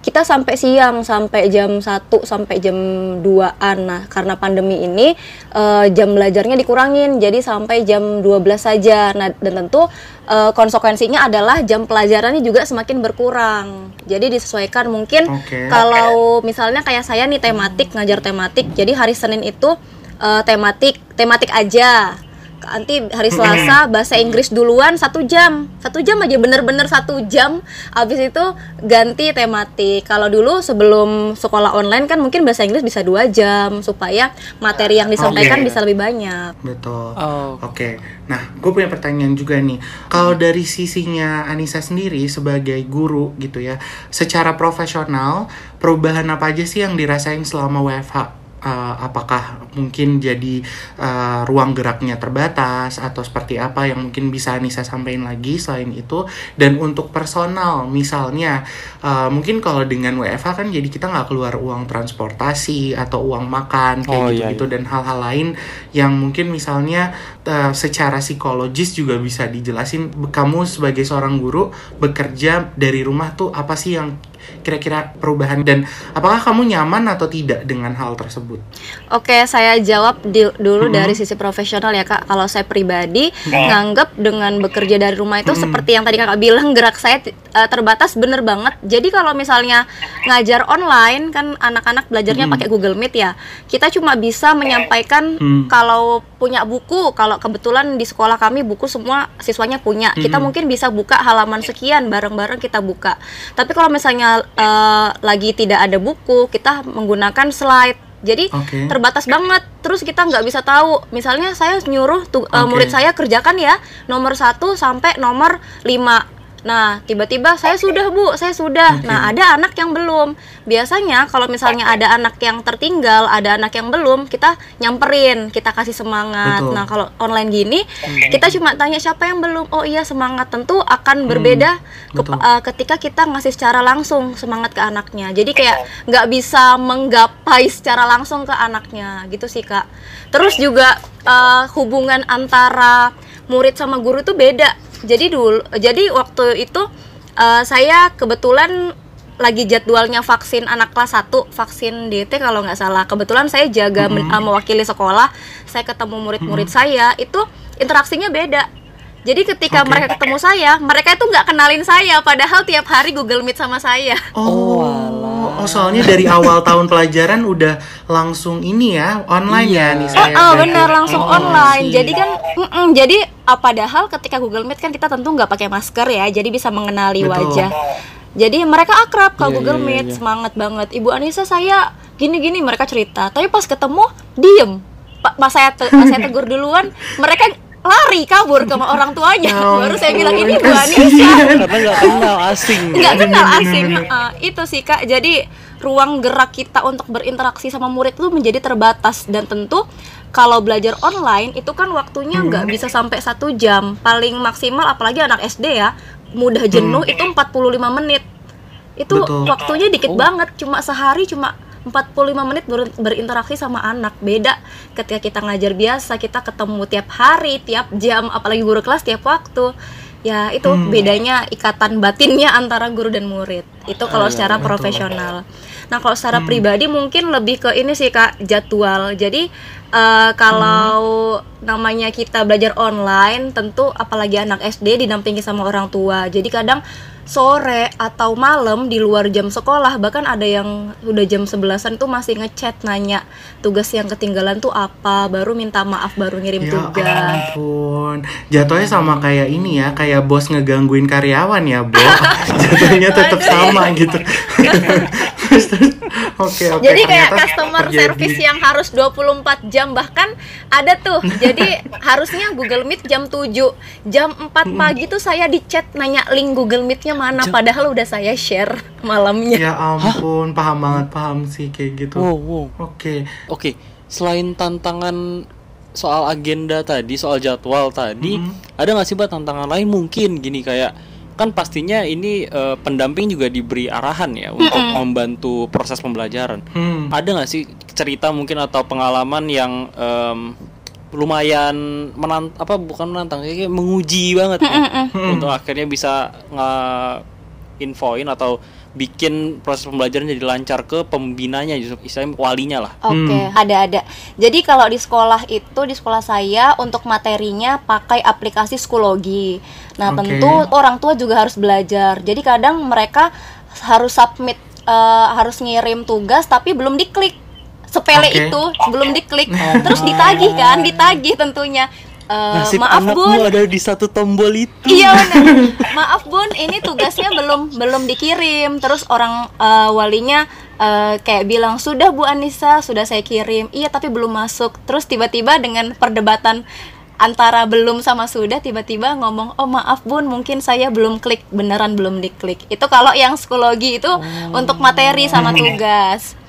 kita sampai siang sampai jam 1 sampai jam 2-an. Nah, karena pandemi ini eh, jam belajarnya dikurangin jadi sampai jam 12 saja. Nah, dan tentu eh, konsekuensinya adalah jam pelajarannya juga semakin berkurang. Jadi disesuaikan mungkin Oke. kalau misalnya kayak saya nih tematik ngajar tematik. Jadi hari Senin itu eh, tematik tematik aja. Nanti hari Selasa bahasa Inggris duluan satu jam satu jam aja bener-bener satu jam abis itu ganti tematik kalau dulu sebelum sekolah online kan mungkin bahasa Inggris bisa dua jam supaya materi yang disampaikan Oke. bisa lebih banyak Betul. Oh. Oke. Nah, gue punya pertanyaan juga nih. Kalau dari sisinya Anissa sendiri sebagai guru gitu ya, secara profesional, perubahan apa aja sih yang dirasain selama WFH? Uh, apakah mungkin jadi uh, ruang geraknya terbatas atau seperti apa yang mungkin bisa Anissa sampaikan lagi selain itu. Dan untuk personal misalnya uh, mungkin kalau dengan WFH kan jadi kita nggak keluar uang transportasi atau uang makan kayak Oh, gitu iya, gitu dan hal-hal lain yang mungkin misalnya uh, secara psikologis juga bisa dijelasin. Kamu sebagai seorang guru bekerja dari rumah tuh apa sih yang kira-kira perubahan dan apakah kamu nyaman atau tidak dengan hal tersebut? Oke, saya jawab di- dulu Mm-mm. dari sisi profesional ya kak. Kalau saya pribadi nganggap dengan bekerja dari rumah itu Mm-mm. seperti yang tadi kakak bilang gerak saya eh, terbatas bener banget. Jadi kalau misalnya ngajar online kan anak-anak belajarnya Mm-mm. pakai Google Meet ya, kita cuma bisa menyampaikan Hmm. kalau punya buku. Kalau kebetulan di sekolah kami buku semua siswanya punya, kita Mm-mm. mungkin bisa buka halaman sekian bareng-bareng kita buka. Tapi kalau misalnya eh, lagi tidak ada buku, kita menggunakan slide. Jadi Oke. terbatas banget terus kita nggak bisa tahu misalnya saya nyuruh tuh eh, Oke. murid saya kerjakan ya nomor 1 sampai nomor 5 nah tiba-tiba saya sudah bu saya sudah. Oke. nah ada anak yang belum. Biasanya kalau misalnya ada anak yang tertinggal ada anak yang belum kita nyamperin kita kasih semangat. Betul. nah kalau online gini kita cuma tanya siapa yang belum. Oh iya semangat. Tentu akan berbeda ke- eh, ketika kita ngasih secara langsung semangat ke anaknya. Jadi kayak nggak bisa menggapai secara langsung ke anaknya. Gitu sih kak. Terus juga eh, hubungan antara murid sama guru itu beda jadi dulu jadi waktu itu eh, saya kebetulan lagi jadwalnya vaksin anak kelas 1 vaksin DT kalau nggak salah. Kebetulan saya jaga men- eh, mewakili sekolah saya ketemu murid-murid saya itu interaksinya beda jadi ketika Oke. mereka ketemu saya mereka itu nggak kenalin saya padahal tiap hari Google Meet sama saya Oh, alah. oh soalnya dari awal tahun pelajaran udah langsung ini ya online Iya. ya nih Oh, saya. oh, berarti. benar langsung Oh, online. See. Jadi kan, mm-mm, jadi ah, padahal ketika Google Meet kan kita tentu nggak pakai masker ya, jadi bisa mengenali Betul. wajah. Jadi mereka akrab kalau Iya, Google iya, Meet, iya. semangat banget. Ibu Anissa saya gini-gini mereka cerita, tapi pas ketemu diem. Pa- Pas saya te- pas saya tegur duluan, mereka lari kabur ke orang tuanya. Ya Baru saya bilang ini Bu Anissa. Karena nggak kenal asing. nggak kenal asing. Heeh, itu sih kak jadi ruang gerak kita untuk berinteraksi sama murid itu menjadi terbatas dan tentu kalau belajar online itu kan waktunya Hmm. nggak bisa sampai satu jam paling maksimal apalagi anak SD ya mudah jenuh itu 45 menit itu Hmm. Betul. waktunya dikit Oh. banget cuma sehari cuma 45 menit ber- berinteraksi sama anak. Beda ketika kita ngajar biasa kita ketemu tiap hari tiap jam apalagi guru kelas tiap waktu. Ya itu Hmm. bedanya ikatan batinnya antara guru dan murid. Itu kalau iya, secara betul. profesional. nah kalau secara Hmm. pribadi mungkin lebih ke ini sih kak jadwal. Jadi eh, kalau namanya kita belajar online tentu apalagi anak SD didampingi sama orang tua. Jadi kadang sore atau malam di luar jam sekolah bahkan ada yang udah jam 11-an tuh masih ngechat nanya tugas yang ketinggalan tuh apa baru minta maaf baru ngirim Ya tugas ampun, jatuhnya sama kayak ini ya, kayak bos ngegangguin karyawan ya, Bo. jatuhnya tetap sama gitu. Oke, oke. Jadi kayak ternyata customer terjadi. service yang harus 24 jam bahkan ada tuh. Jadi harusnya Google Meet jam 7. Jam 4 pagi tuh saya di chat nanya link Google Meet-nya mana padahal udah saya share malamnya. Ya ampun, paham banget, paham sih kayak gitu. Wow, wow. Oke. Oke, selain tantangan soal agenda tadi, soal jadwal tadi, Mhm. ada nggak sih mbak tantangan lain mungkin gini kayak kan pastinya ini eh, pendamping juga diberi arahan ya untuk membantu proses pembelajaran. Hmm. Ada nggak sih cerita mungkin atau pengalaman yang em, lumayan menant apa bukan menantang kayak menguji banget ya, untuk akhirnya bisa nge infoin atau bikin proses pembelajaran jadi lancar ke pembinanya justru istilahnya walinya lah. Oke, ada-ada. Jadi kalau di sekolah itu di sekolah saya untuk materinya pakai aplikasi Schoology. Nah, Oke. tentu orang tua juga harus belajar. Jadi kadang mereka harus submit eh, harus ngirim tugas tapi belum diklik. Sepele Oke. itu belum diklik. Terus ditagih kan, ditagih tentunya. "Eh, Nasib maaf bun ada di satu tombol itu. Iya benar. Maaf bun, ini tugasnya belum belum dikirim. Terus orang eh, walinya eh, kayak bilang sudah Bu Anissa, sudah saya kirim. Iya tapi belum masuk. Terus tiba-tiba dengan perdebatan antara belum sama sudah tiba-tiba ngomong oh maaf bun mungkin saya belum klik beneran belum diklik itu kalau yang psikologi itu untuk materi sama tugas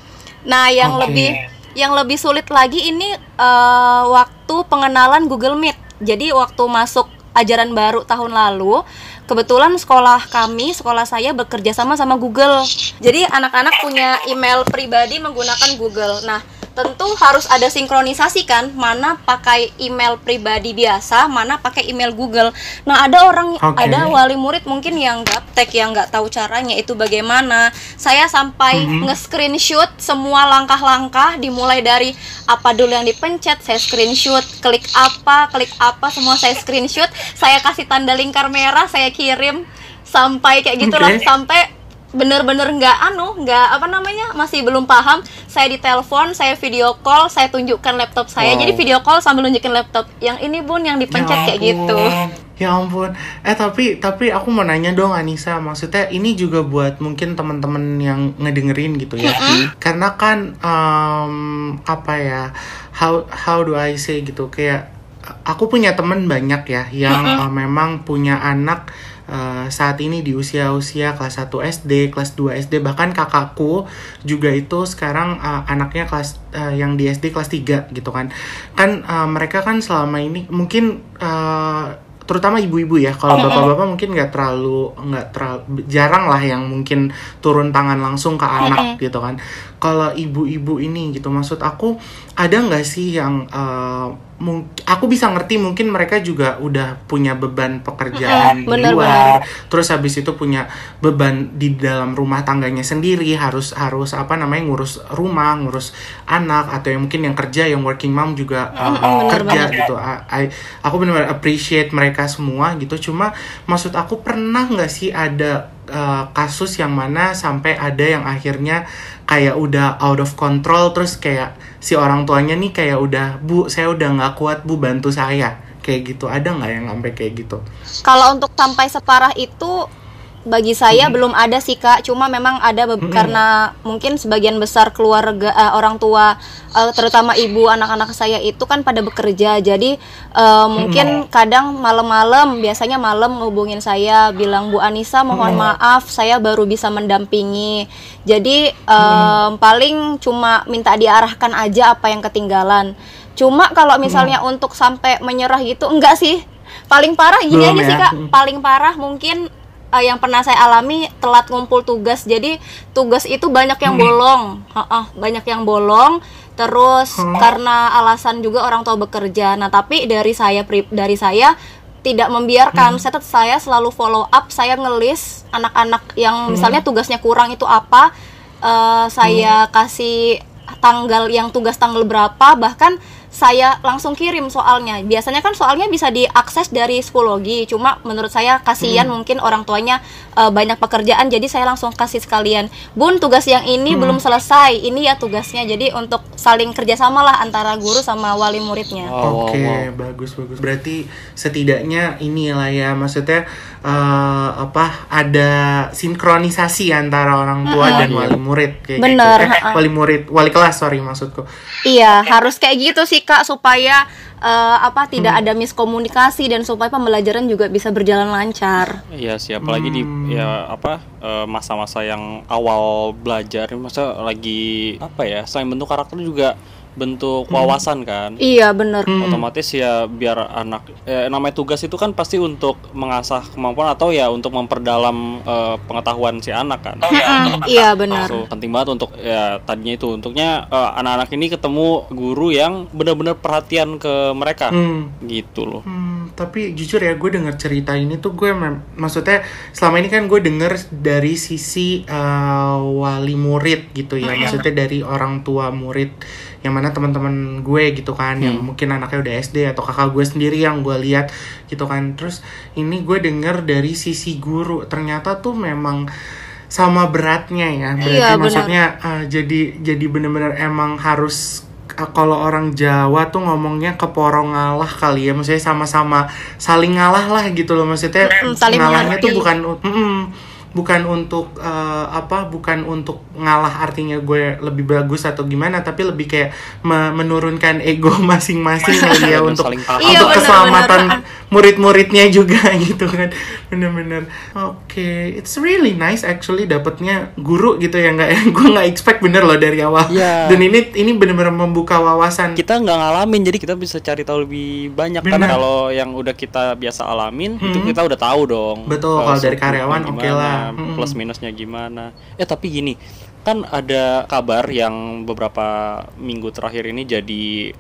nah yang Oke. lebih yang lebih sulit lagi ini eh, waktu pengenalan Google Meet. Jadi waktu masuk ajaran baru tahun lalu, kebetulan sekolah kami, sekolah saya bekerja sama sama Google. Jadi anak-anak punya email pribadi menggunakan Google. Nah, tentu harus ada sinkronisasi kan, mana pakai email pribadi biasa, mana pakai email Google. Nah, ada orang Oke. ada wali murid mungkin yang gaptek yang nggak tahu caranya itu bagaimana. Saya sampai nge-screenshot semua langkah-langkah dimulai dari apa dulu yang dipencet, saya screenshot, klik apa, klik apa, semua saya screenshot, saya kasih tanda lingkar merah, saya kirim sampai kayak gitulah, Oke. sampai bener-bener nggak anu nggak apa namanya masih belum paham saya ditelepon saya video call saya tunjukkan laptop saya Wow. jadi video call sambil nunjukin laptop yang ini bun yang dipencet Ya kayak gitu. Ya ampun. Eh tapi tapi aku mau nanya dong Anissa, maksudnya ini juga buat mungkin teman-teman yang ngedengerin gitu ya. Karena kan em, apa ya? How how do I say gitu kayak aku punya temen banyak ya yang eh, memang punya anak eh, saat ini di usia-usia kelas 1 SD, kelas 2 SD, bahkan kakakku juga itu sekarang eh, anaknya kelas eh, yang di SD kelas 3 gitu kan. Kan eh, mereka kan selama ini mungkin eh, terutama ibu-ibu ya kalau bapak-bapak mungkin nggak terlalu nggak terlalu jarang lah yang mungkin turun tangan langsung ke anak gitu kan. Kalau ibu-ibu ini gitu maksud aku ada nggak sih yang mung- aku bisa ngerti mungkin mereka juga udah punya beban pekerjaan di bener, luar. terus habis itu punya beban di dalam rumah tangganya sendiri harus harus apa namanya ngurus rumah ngurus anak atau yang mungkin yang kerja yang working mom juga uh, bener kerja banget. gitu. I- I- aku benar-benar appreciate mereka semua gitu. Cuma maksud aku pernah nggak sih ada uh, kasus yang mana sampai ada yang akhirnya kayak udah out of control terus kayak si orang tuanya nih kayak udah bu saya udah nggak kuat bu bantu saya. Kayak gitu. Ada nggak yang sampai kayak gitu? Kalau untuk sampai separah itu bagi saya belum ada sih kak. Cuma memang ada be- karena mungkin sebagian besar keluarga eh, orang tua, eh, terutama ibu anak-anak saya itu kan pada bekerja. Jadi eh, mungkin kadang malam-malam, biasanya malam ngehubungin saya, bilang Bu Anissa mohon maaf, saya baru bisa mendampingi. Jadi eh, paling cuma minta diarahkan aja apa yang ketinggalan. Cuma kalau misalnya untuk sampai menyerah gitu, enggak sih paling parah gini Belum aja sih ya? kak paling parah mungkin eh, yang pernah saya alami telat ngumpul tugas. Jadi tugas itu banyak yang bolong. Heeh, banyak yang bolong. Terus karena alasan juga orang tua bekerja. Nah tapi dari saya pri- dari saya tidak membiarkan. Saya tetap- saya selalu follow up saya ngelis anak-anak yang misalnya tugasnya kurang itu apa. Eh, saya kasih tanggal yang tugas tanggal berapa. Bahkan saya langsung kirim soalnya biasanya kan soalnya bisa diakses dari psikologi cuma menurut saya kasihan mungkin orang tuanya eh, banyak pekerjaan jadi saya langsung kasih sekalian bun tugas yang ini belum selesai ini ya tugasnya jadi untuk saling kerjasama lah antara guru sama wali muridnya Wow, Oke, wow, wow. bagus bagus. Berarti setidaknya inilah ya, maksudnya eh, apa ada sinkronisasi antara orang tua dan wali murid kayak Bener, gitu. Eh, ha-ha. wali murid, wali kelas sorry maksudku. Iya, harus kayak gitu sih Kak supaya eh, apa tidak ada miskomunikasi dan supaya pembelajaran juga bisa berjalan lancar. Iya sih, apalagi di ya apa eh, masa-masa yang awal belajar, masa lagi apa ya, selain bentuk karakter juga bentuk wawasan kan. Iya, bener Otomatis ya biar anak eh, namanya tugas itu kan pasti untuk mengasah kemampuan atau ya untuk memperdalam eh, pengetahuan si anak kan. Mm, Iya, benar. So, penting banget untuk ya tadinya itu untuknya eh, anak-anak ini ketemu guru yang benar-benar perhatian ke mereka Hmm. gitu loh. Hmm, tapi jujur ya gue denger cerita ini tuh gue mem- maksudnya selama ini kan gue denger dari sisi uh, wali murid gitu ya maksudnya dari orang tua murid yang mana teman-teman gue gitu kan yang mungkin anaknya udah SD atau kakak gue sendiri yang gue lihat gitu kan. Terus ini gue denger dari sisi guru ternyata tuh memang sama beratnya ya berarti Iya, maksudnya uh, jadi jadi bener-bener emang harus eh, kalau orang Jawa tuh ngomongnya keporong ngalah kali ya maksudnya sama-sama saling ngalah lah gitu loh maksudnya Mm, saling ngalahnya tuh bukan mm-mm, bukan untuk eh, apa bukan untuk ngalah artinya gue lebih bagus atau gimana tapi lebih kayak me- menurunkan ego masing-masing ya untuk. Iya, untuk benar, keselamatan murid-muridnya juga gitu kan bener-bener oke it's really nice actually dapetnya guru gitu ya nggak ya gue nggak expect bener loh dari awal Iya. dan ini ini bener-bener membuka wawasan kita nggak ngalamin jadi kita bisa cari tahu lebih banyak Benar. kan kalau yang udah kita biasa alamin itu Hmm. kita udah tahu dong Betul, kalau dari karyawan oke gimana, lah. Hmm. plus minusnya gimana eh tapi gini kan ada kabar yang beberapa minggu terakhir ini jadi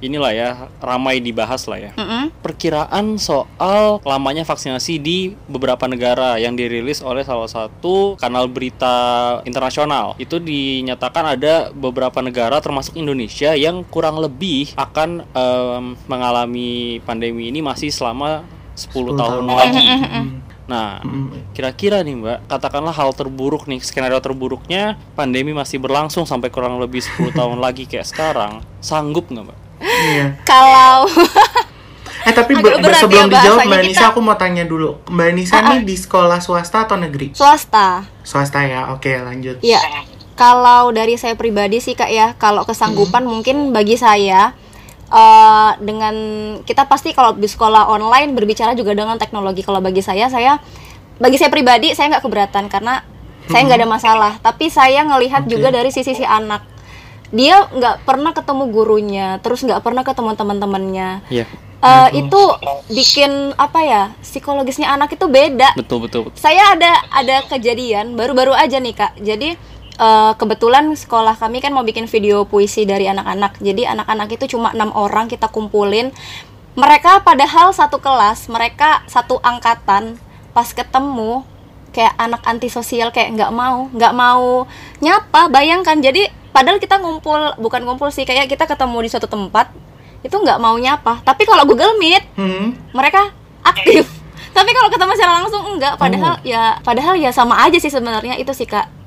inilah ya ramai dibahas lah ya Mm-mm. perkiraan soal lamanya vaksinasi di beberapa negara yang dirilis oleh salah satu kanal berita internasional. Itu dinyatakan ada beberapa negara termasuk Indonesia yang kurang lebih akan em, mengalami pandemi ini masih selama 10, 10 tahun tahun. lagi. Hmm. Nah, Hmm. kira-kira nih Mbak, katakanlah hal terburuk nih, skenario terburuknya pandemi masih berlangsung sampai kurang lebih 10 tahun lagi kayak sekarang. Sanggup nggak Mbak? Iya. Kalau Eh tapi Agak ber- ber- berat sebelum ya dijawab Mbak kita. Nisa aku mau tanya dulu. Mbak Nisa Ah, ah. nih di sekolah swasta atau negeri? swasta, Swasta ya. Oke, lanjut. ya. Kalau dari saya pribadi sih kak ya, kalau kesanggupan mungkin bagi saya eh, dengan kita pasti kalau di sekolah online berbicara juga dengan teknologi. Kalau bagi saya, saya bagi saya pribadi saya nggak keberatan karena saya nggak ada masalah. Tapi saya ngelihat Oke. juga dari sisi si anak, dia nggak pernah ketemu gurunya, terus nggak pernah ketemu teman-temannya. Iya, Eh, itu bikin apa ya psikologisnya anak itu beda betul betul. betul. saya ada ada kejadian baru-baru aja nih kak jadi eh, kebetulan sekolah kami kan mau bikin video puisi dari anak-anak. Jadi anak-anak itu cuma enam orang kita kumpulin. Mereka padahal satu kelas mereka satu angkatan. Pas ketemu kayak anak antisosial kayak nggak mau nggak mau nyapa bayangkan. Jadi padahal kita ngumpul bukan ngumpul sih kayak kita ketemu di suatu tempat itu nggak mau nyapa. Tapi kalau Google Meet Hmm. mereka aktif. Tapi kalau ketemu secara langsung enggak. Padahal ya padahal ya sama aja sih sebenarnya. Itu sih kak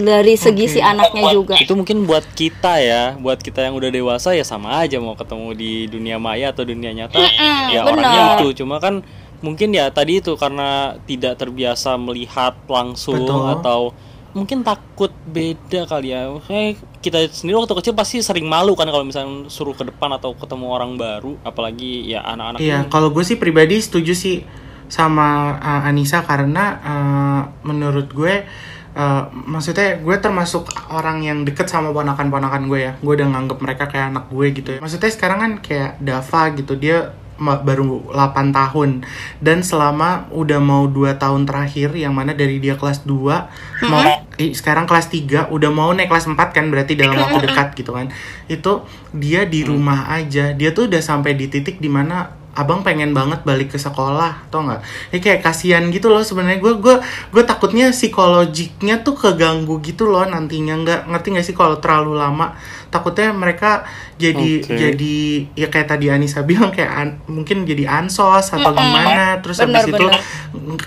dari segi Oke. si anaknya juga itu mungkin buat kita ya buat kita yang udah dewasa ya sama aja mau ketemu di dunia maya atau dunia nyata Mm-mm, ya benar. orangnya itu cuma kan mungkin ya tadi itu karena tidak terbiasa melihat langsung Betul. atau mungkin takut beda kali ya kayak kita sendiri waktu kecil pasti sering malu kan kalau misalnya suruh ke depan atau ketemu orang baru apalagi ya anak-anak Iya, kalau gue sih pribadi setuju sih sama uh, Anissa karena uh, menurut gue uh, maksudnya gue termasuk orang yang deket sama ponakan-ponakan gue ya. Gue udah nganggep mereka kayak anak gue gitu ya. Maksudnya sekarang kan kayak Dava gitu dia baru 8 tahun. Dan selama udah mau 2 tahun terakhir yang mana dari dia kelas 2 mau eh, sekarang kelas 3 udah mau naik kelas 4 kan berarti dalam waktu dekat gitu kan. Itu dia di rumah aja. Dia tuh udah sampai di titik di mana abang pengen banget balik ke sekolah tau nggak? Ya kayak kasihan gitu loh sebenarnya. Gue gue gue takutnya psikologiknya tuh keganggu gitu loh nantinya. Nggak ngerti nggak sih kalau terlalu lama? Takutnya mereka jadi Oke. jadi ya kayak tadi Anissa bilang kayak an- mungkin jadi ansos atau gimana. Terus Benar, habis itu benar.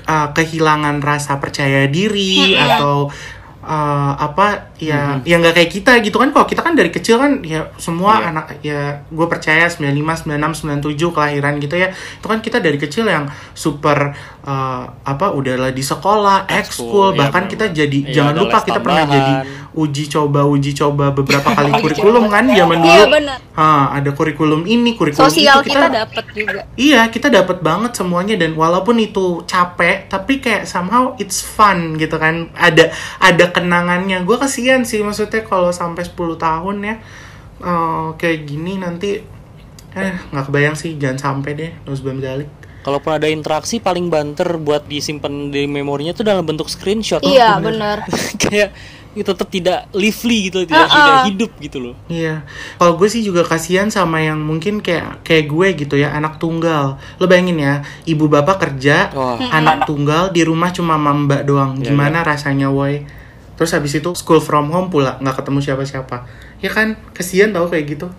uh, kehilangan rasa percaya diri atau uh, apa ya ya nggak kayak kita gitu kan. Kalau kita kan dari kecil kan ya semua Iya. anak ya gue percaya 95 96 97 kelahiran gitu ya. Itu kan kita dari kecil yang super uh, apa udahlah di sekolah ekskul. bahkan benar. kita jadi Iya, jangan lupa kita pernah tambahan. jadi uji coba uji coba beberapa kali kurikulum kan zaman dulu. iya benar. Ah, ada kurikulum ini kurikulum sosial itu kita dapat juga. Iya, kita dapat banget semuanya. Dan walaupun itu capek, tapi kayak somehow it's fun gitu kan. Ada ada kenangannya. Gue kasihan sih maksudnya kalau sampai 10 tahun ya eh, kayak gini nanti eh nggak kebayang sih jangan sampai deh Nuzbam Zalik. Kalaupun ada interaksi paling banter buat disimpan di memorinya itu dalam bentuk screenshot. iya benar kayak itu tetap tidak lively gitu, tidak Uh-uh. tidak hidup gitu loh. Iya, kalau gue sih juga kasihan sama yang mungkin kayak kayak gue gitu ya anak tunggal. Lo bayangin ya, ibu bapak kerja, Wah. anak tunggal di rumah cuma sama mbak doang. Iya, Gimana rasanya, woi? Terus habis itu school from home pula, nggak ketemu siapa-siapa. Ya kan, kasihan tau kayak gitu.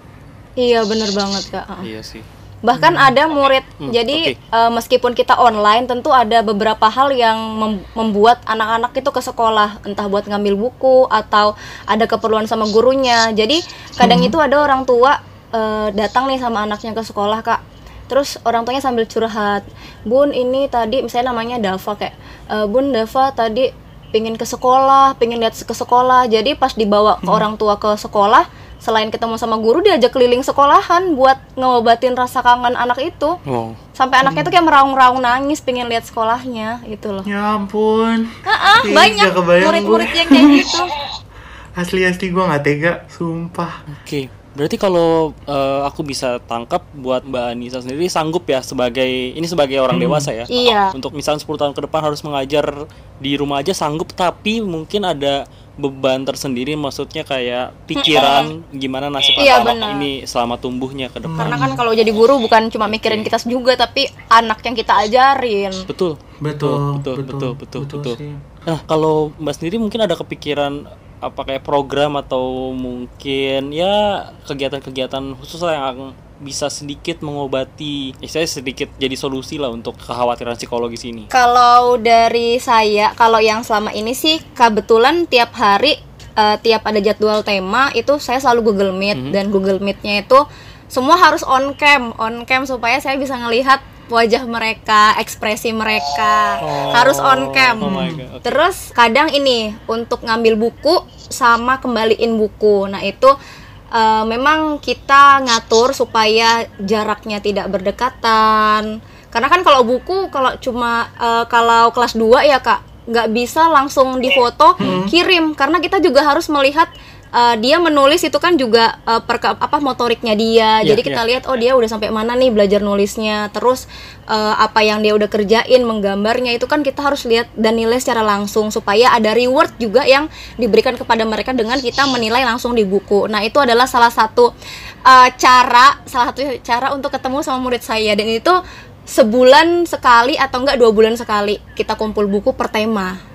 iya benar banget kak Iya sih. Bahkan ada murid. Hmm, Jadi oke. eh, meskipun kita online, tentu ada beberapa hal yang mem- membuat anak-anak itu ke sekolah, entah buat ngambil buku atau ada keperluan sama gurunya. Jadi kadang itu ada orang tua eh, datang nih sama anaknya ke sekolah, Kak. Terus orang tuanya sambil curhat, Bun ini tadi misalnya namanya Dava kayak, "Eh, Bun Dava tadi pingin ke sekolah, pingin lihat ke sekolah. Jadi pas dibawa ke orang tua ke sekolah, selain ketemu sama guru diajak keliling sekolahan buat ngobatin rasa kangen anak itu. Wow. Sampai anaknya tuh kayak meraung-raung nangis pengen lihat sekolahnya gitu loh. Ya ampun. Ah, banyak murid-murid yang kayak gitu. Asli asli gue nggak tega, sumpah. Oke, berarti kalau eh, aku bisa tangkap buat Mbak Anissa sendiri sanggup ya sebagai ini sebagai orang dewasa ya. Iya. Untuk misalnya 10 tahun ke depan harus mengajar di rumah aja sanggup tapi mungkin ada beban tersendiri maksudnya kayak pikiran gimana nasib Iya, anak benar. ini selama tumbuhnya ke depan. Karena kan kalau jadi guru bukan cuma mikirin kita juga tapi anak yang kita ajarin. Betul. Betul, betul, betul, betul, betul. sih. Nah, kalau Mbak sendiri mungkin ada kepikiran apa kayak program atau mungkin ya kegiatan-kegiatan khusus lah yang bisa sedikit mengobati, istilahnya sedikit jadi solusi lah untuk kekhawatiran psikologis ini. Kalau dari saya, kalau yang selama ini sih kebetulan tiap hari eh, tiap ada jadwal tema itu saya selalu Google Meet dan Google Meet-nya itu semua harus on cam, on cam supaya saya bisa ngelihat wajah mereka, ekspresi mereka harus on cam. oh my God, oke. Terus kadang ini untuk ngambil buku sama kembaliin buku. Nah, itu eh, memang kita ngatur supaya jaraknya tidak berdekatan. Karena kan kalau buku kalau cuma eh, kalau kelas 2 ya, Kak, nggak bisa langsung difoto kirim karena kita juga harus melihat eh, dia menulis itu kan juga eh, perke- apa motoriknya dia. Iya, Jadi kita lihat oh dia udah sampai mana nih belajar nulisnya. Terus eh, apa yang dia udah kerjain menggambarnya itu kan kita harus lihat dan nilai secara langsung supaya ada reward juga yang diberikan kepada mereka dengan kita menilai langsung di buku. Nah, itu adalah salah satu eh, cara salah satu cara untuk ketemu sama murid saya dan itu sebulan sekali atau enggak dua bulan sekali kita kumpul buku per tema.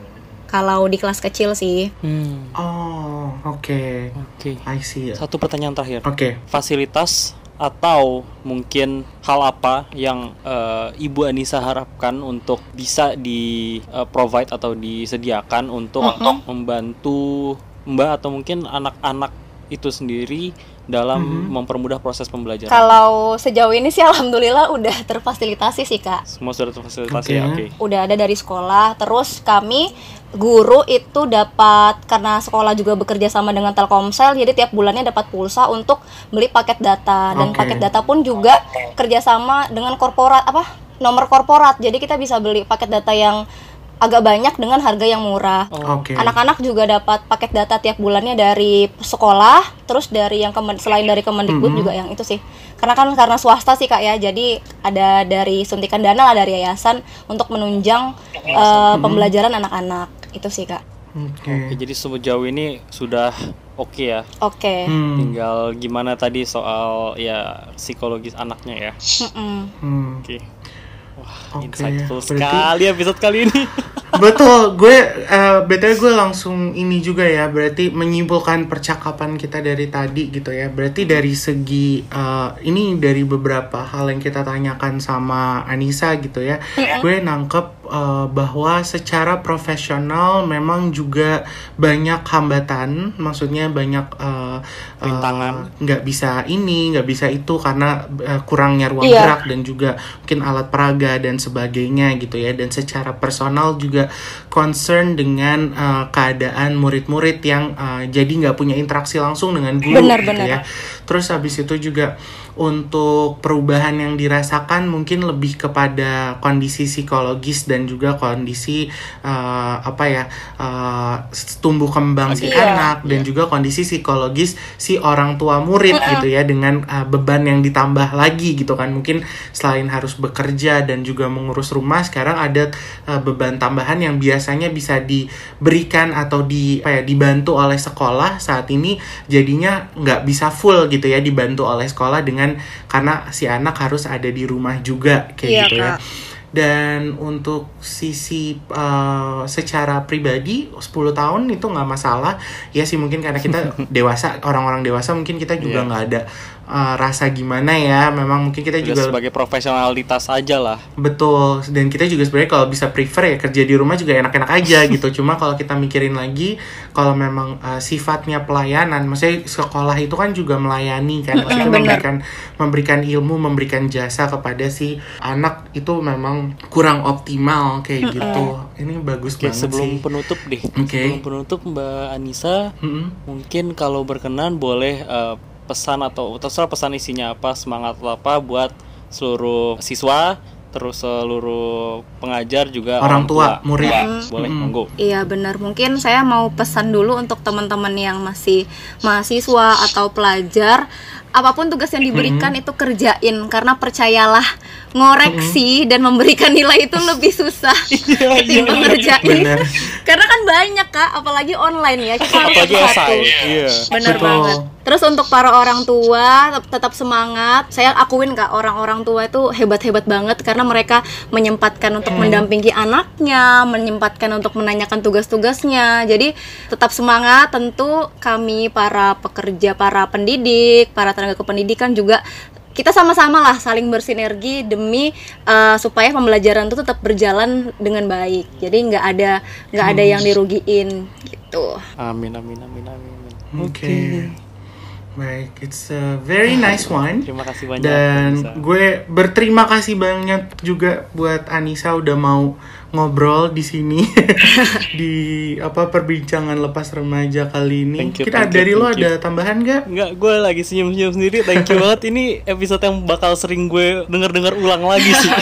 Kalau di kelas kecil sih. Hmm, Oh, oke. oke. I see. Satu pertanyaan terakhir. Oke. Fasilitas atau mungkin hal apa yang eh, Ibu Anissa harapkan untuk bisa di eh, provide atau disediakan untuk membantu Mbak atau mungkin anak-anak itu sendiri dalam mempermudah proses pembelajaran. Kalau sejauh ini sih alhamdulillah udah terfasilitasi sih, Kak. Semua sudah terfasilitasi ya, Oke. oke. udah ada dari sekolah terus kami guru itu dapat karena sekolah juga bekerja sama dengan Telkomsel jadi tiap bulannya dapat pulsa untuk beli paket data dan Oke. paket data pun juga kerjasama dengan korporat apa nomor korporat jadi kita bisa beli paket data yang agak banyak dengan harga yang murah. Anak-anak juga dapat paket data tiap bulannya dari sekolah, terus dari yang kemen- selain dari Kemendikbud juga yang itu sih. Karena kan karena swasta sih Kak ya, jadi ada dari suntikan dana lah dari yayasan untuk menunjang eh, pembelajaran anak-anak. Itu sih Kak. Oke. Oke, jadi sejauh ini sudah oke ya. Oke. Hmm. Tinggal gimana tadi soal ya psikologis anaknya ya. Hmm. Oke. Wah, Oke, insightful berarti- sekali episode kali ini. Betul, gue eh btw gue langsung ini juga ya, berarti menyimpulkan percakapan kita dari tadi gitu ya. Berarti dari segi eh, ini dari beberapa hal yang kita tanyakan sama Anissa gitu ya, gue nangkep eh, bahwa secara profesional memang juga banyak hambatan, maksudnya banyak eh, Rintangan. nggak bisa ini, nggak bisa itu karena eh, kurangnya ruang Iya. gerak dan juga mungkin alat peraga dan sebagainya gitu ya dan secara personal juga concern dengan uh, keadaan murid-murid yang uh, jadi nggak punya interaksi langsung dengan guru Benar, gitu benar. ya terus habis itu juga untuk perubahan yang dirasakan mungkin lebih kepada kondisi psikologis dan juga kondisi uh, apa ya uh, tumbuh kembang si Iya. anak dan juga kondisi psikologis si orang tua murid gitu ya dengan uh, beban yang ditambah lagi gitu kan. Mungkin selain harus bekerja dan juga mengurus rumah sekarang ada uh, beban tambahan yang biasanya bisa diberikan atau di apa ya dibantu oleh sekolah saat ini jadinya nggak bisa full gitu ya dibantu oleh sekolah dengan karena si anak harus ada di rumah juga kayak Iya, gitu ya Kak. dan untuk sisi uh, secara pribadi 10 tahun itu nggak masalah ya sih mungkin karena kita dewasa orang-orang dewasa mungkin kita juga Iya. nggak ada uh, rasa gimana ya. Memang mungkin kita Udah juga sebagai profesionalitas aja lah. Betul, dan kita juga sebenarnya kalau bisa prefer ya kerja di rumah juga enak-enak aja gitu. Cuma kalau kita mikirin lagi, kalau memang uh, sifatnya pelayanan, maksudnya sekolah itu kan juga melayani kan, maksudnya memberikan memberikan ilmu, memberikan jasa kepada si anak itu memang kurang optimal kayak gitu. Ini bagus Oke, banget sebelum sih. penutup deh. Oke. Sebelum penutup Mbak Anissa, Mm-mm. mungkin kalau berkenan boleh eh, pesan atau terserah pesan isinya apa, semangat atau apa buat seluruh siswa, terus seluruh pengajar juga Orang tua, murid. Boleh, Mm-mm. monggo. Iya benar. Mungkin saya mau pesan dulu untuk teman-teman yang masih mahasiswa atau pelajar, apa pun tugas yang diberikan itu kerjain karena percayalah ngoreksi dan memberikan nilai itu lebih susah ketimbang ngerjain. Benar. karena kan banyak kak, apalagi online ya. Kita harus. Iya. Bener Betul. banget. Terus untuk para orang tua tetap, tetap semangat. Saya akuin kak orang-orang tua itu hebat-hebat banget karena mereka menyempatkan untuk mendampingi anaknya, menyempatkan untuk menanyakan tugas-tugasnya. Jadi tetap semangat. Tentu kami para pekerja, para pendidik, para tenaga kependidikan juga kita sama-sama lah saling bersinergi demi uh, supaya pembelajaran itu tetap berjalan dengan baik. Jadi nggak ada nggak ada yang dirugiin gitu. Amin amin amin amin. amin. Oke. Baik, it's a very nice one. Terima kasih banyak. Dan Anissa. gue berterima kasih banyak juga buat Anissa udah mau ngobrol di sini di apa perbincangan lepas remaja kali ini. Thank you, Kita thank you, dari lo thank you. ada tambahan gak? Enggak, gue lagi senyum-senyum sendiri. Thank you banget. Ini episode yang bakal sering gue denger-dengar ulang lagi sih.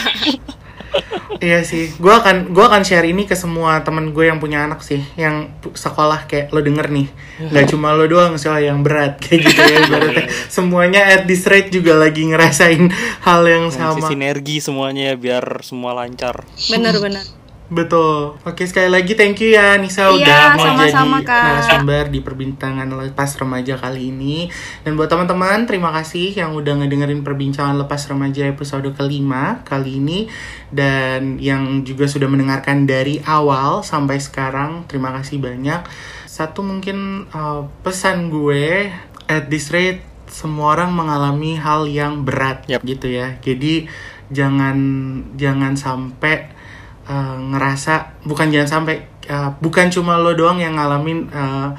Iya sih, gue akan gue akan share ini ke semua temen gue yang punya anak sih, yang sekolah kayak lo denger nih, nggak cuma lo doang soal yang berat kayak gitu ya, ibaratnya semuanya at this rate juga lagi ngerasain hal yang sama. sinergi semuanya ya, biar semua lancar. Bener-bener. Betul. Oke sekali lagi thank you ya Nisa Iya, udah mau sama-sama, jadi Kak. narasumber di perbincangan lepas remaja kali ini. Dan buat teman-teman terima kasih yang udah ngedengerin perbincangan lepas remaja episode kelima kali ini dan yang juga sudah mendengarkan dari awal sampai sekarang. Terima kasih banyak. Satu mungkin uh, pesan gue at this rate semua orang mengalami hal yang berat Yap. gitu ya. Jadi jangan jangan sampai uh, ngerasa bukan jangan sampai uh, bukan cuma lo doang yang ngalamin uh,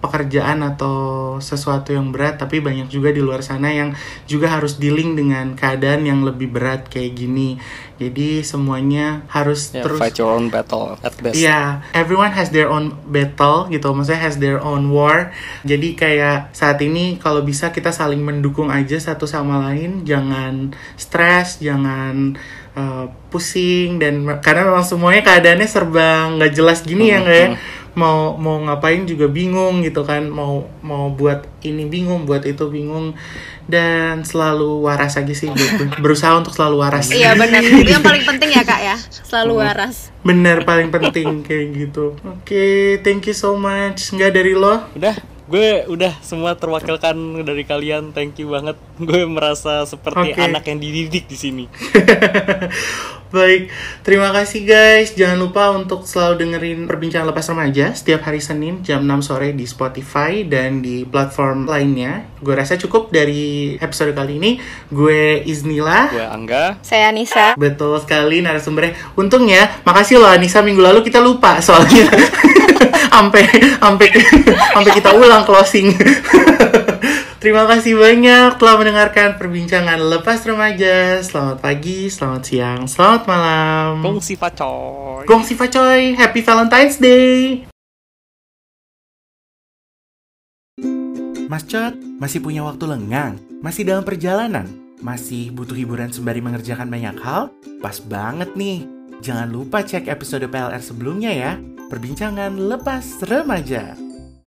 pekerjaan atau sesuatu yang berat tapi banyak juga di luar sana yang juga harus dealing dengan keadaan yang lebih berat kayak gini jadi semuanya harus Ya, terus fight your own battle at best. Iya, everyone has their own battle gitu, maksudnya has their own war. Jadi kayak saat ini kalau bisa kita saling mendukung aja satu sama lain, jangan stres, jangan uh, pusing dan karena memang semuanya keadaannya serba nggak jelas gini ya nggak ya. Mau mau ngapain juga bingung gitu kan, mau mau buat ini bingung, buat itu bingung dan selalu waras aja sih, ber- berusaha untuk selalu waras. Iya benar. Itu yang paling penting ya kak ya. Selalu waras. Bener paling penting kayak gitu. Oke, thank you so much. Nggak dari lo? Udah, gue udah semua terwakilkan dari kalian. Thank you banget. Gue merasa seperti Oke. anak yang dididik di sini. Baik, terima kasih guys. Jangan lupa untuk selalu dengerin perbincangan lepas remaja setiap hari Senin jam 6 sore di Spotify dan di platform lainnya. Gue rasa cukup dari episode kali ini. Gue Iznila. Gue Angga. Saya Nisa. Betul sekali narasumbernya. Untungnya, makasih loh Anissa minggu lalu kita lupa soalnya. Sampai sampai sampai kita ulang closing. Terima kasih banyak telah mendengarkan perbincangan lepas remaja. Selamat pagi, selamat siang, selamat malam. Facoy. Gong Siva Coy, Happy Valentine's Day. Mas Cot, masih punya waktu lengang? Masih dalam perjalanan? Masih butuh hiburan sembari mengerjakan banyak hal? Pas banget nih! Jangan lupa cek episode PLR sebelumnya ya. Perbincangan lepas remaja.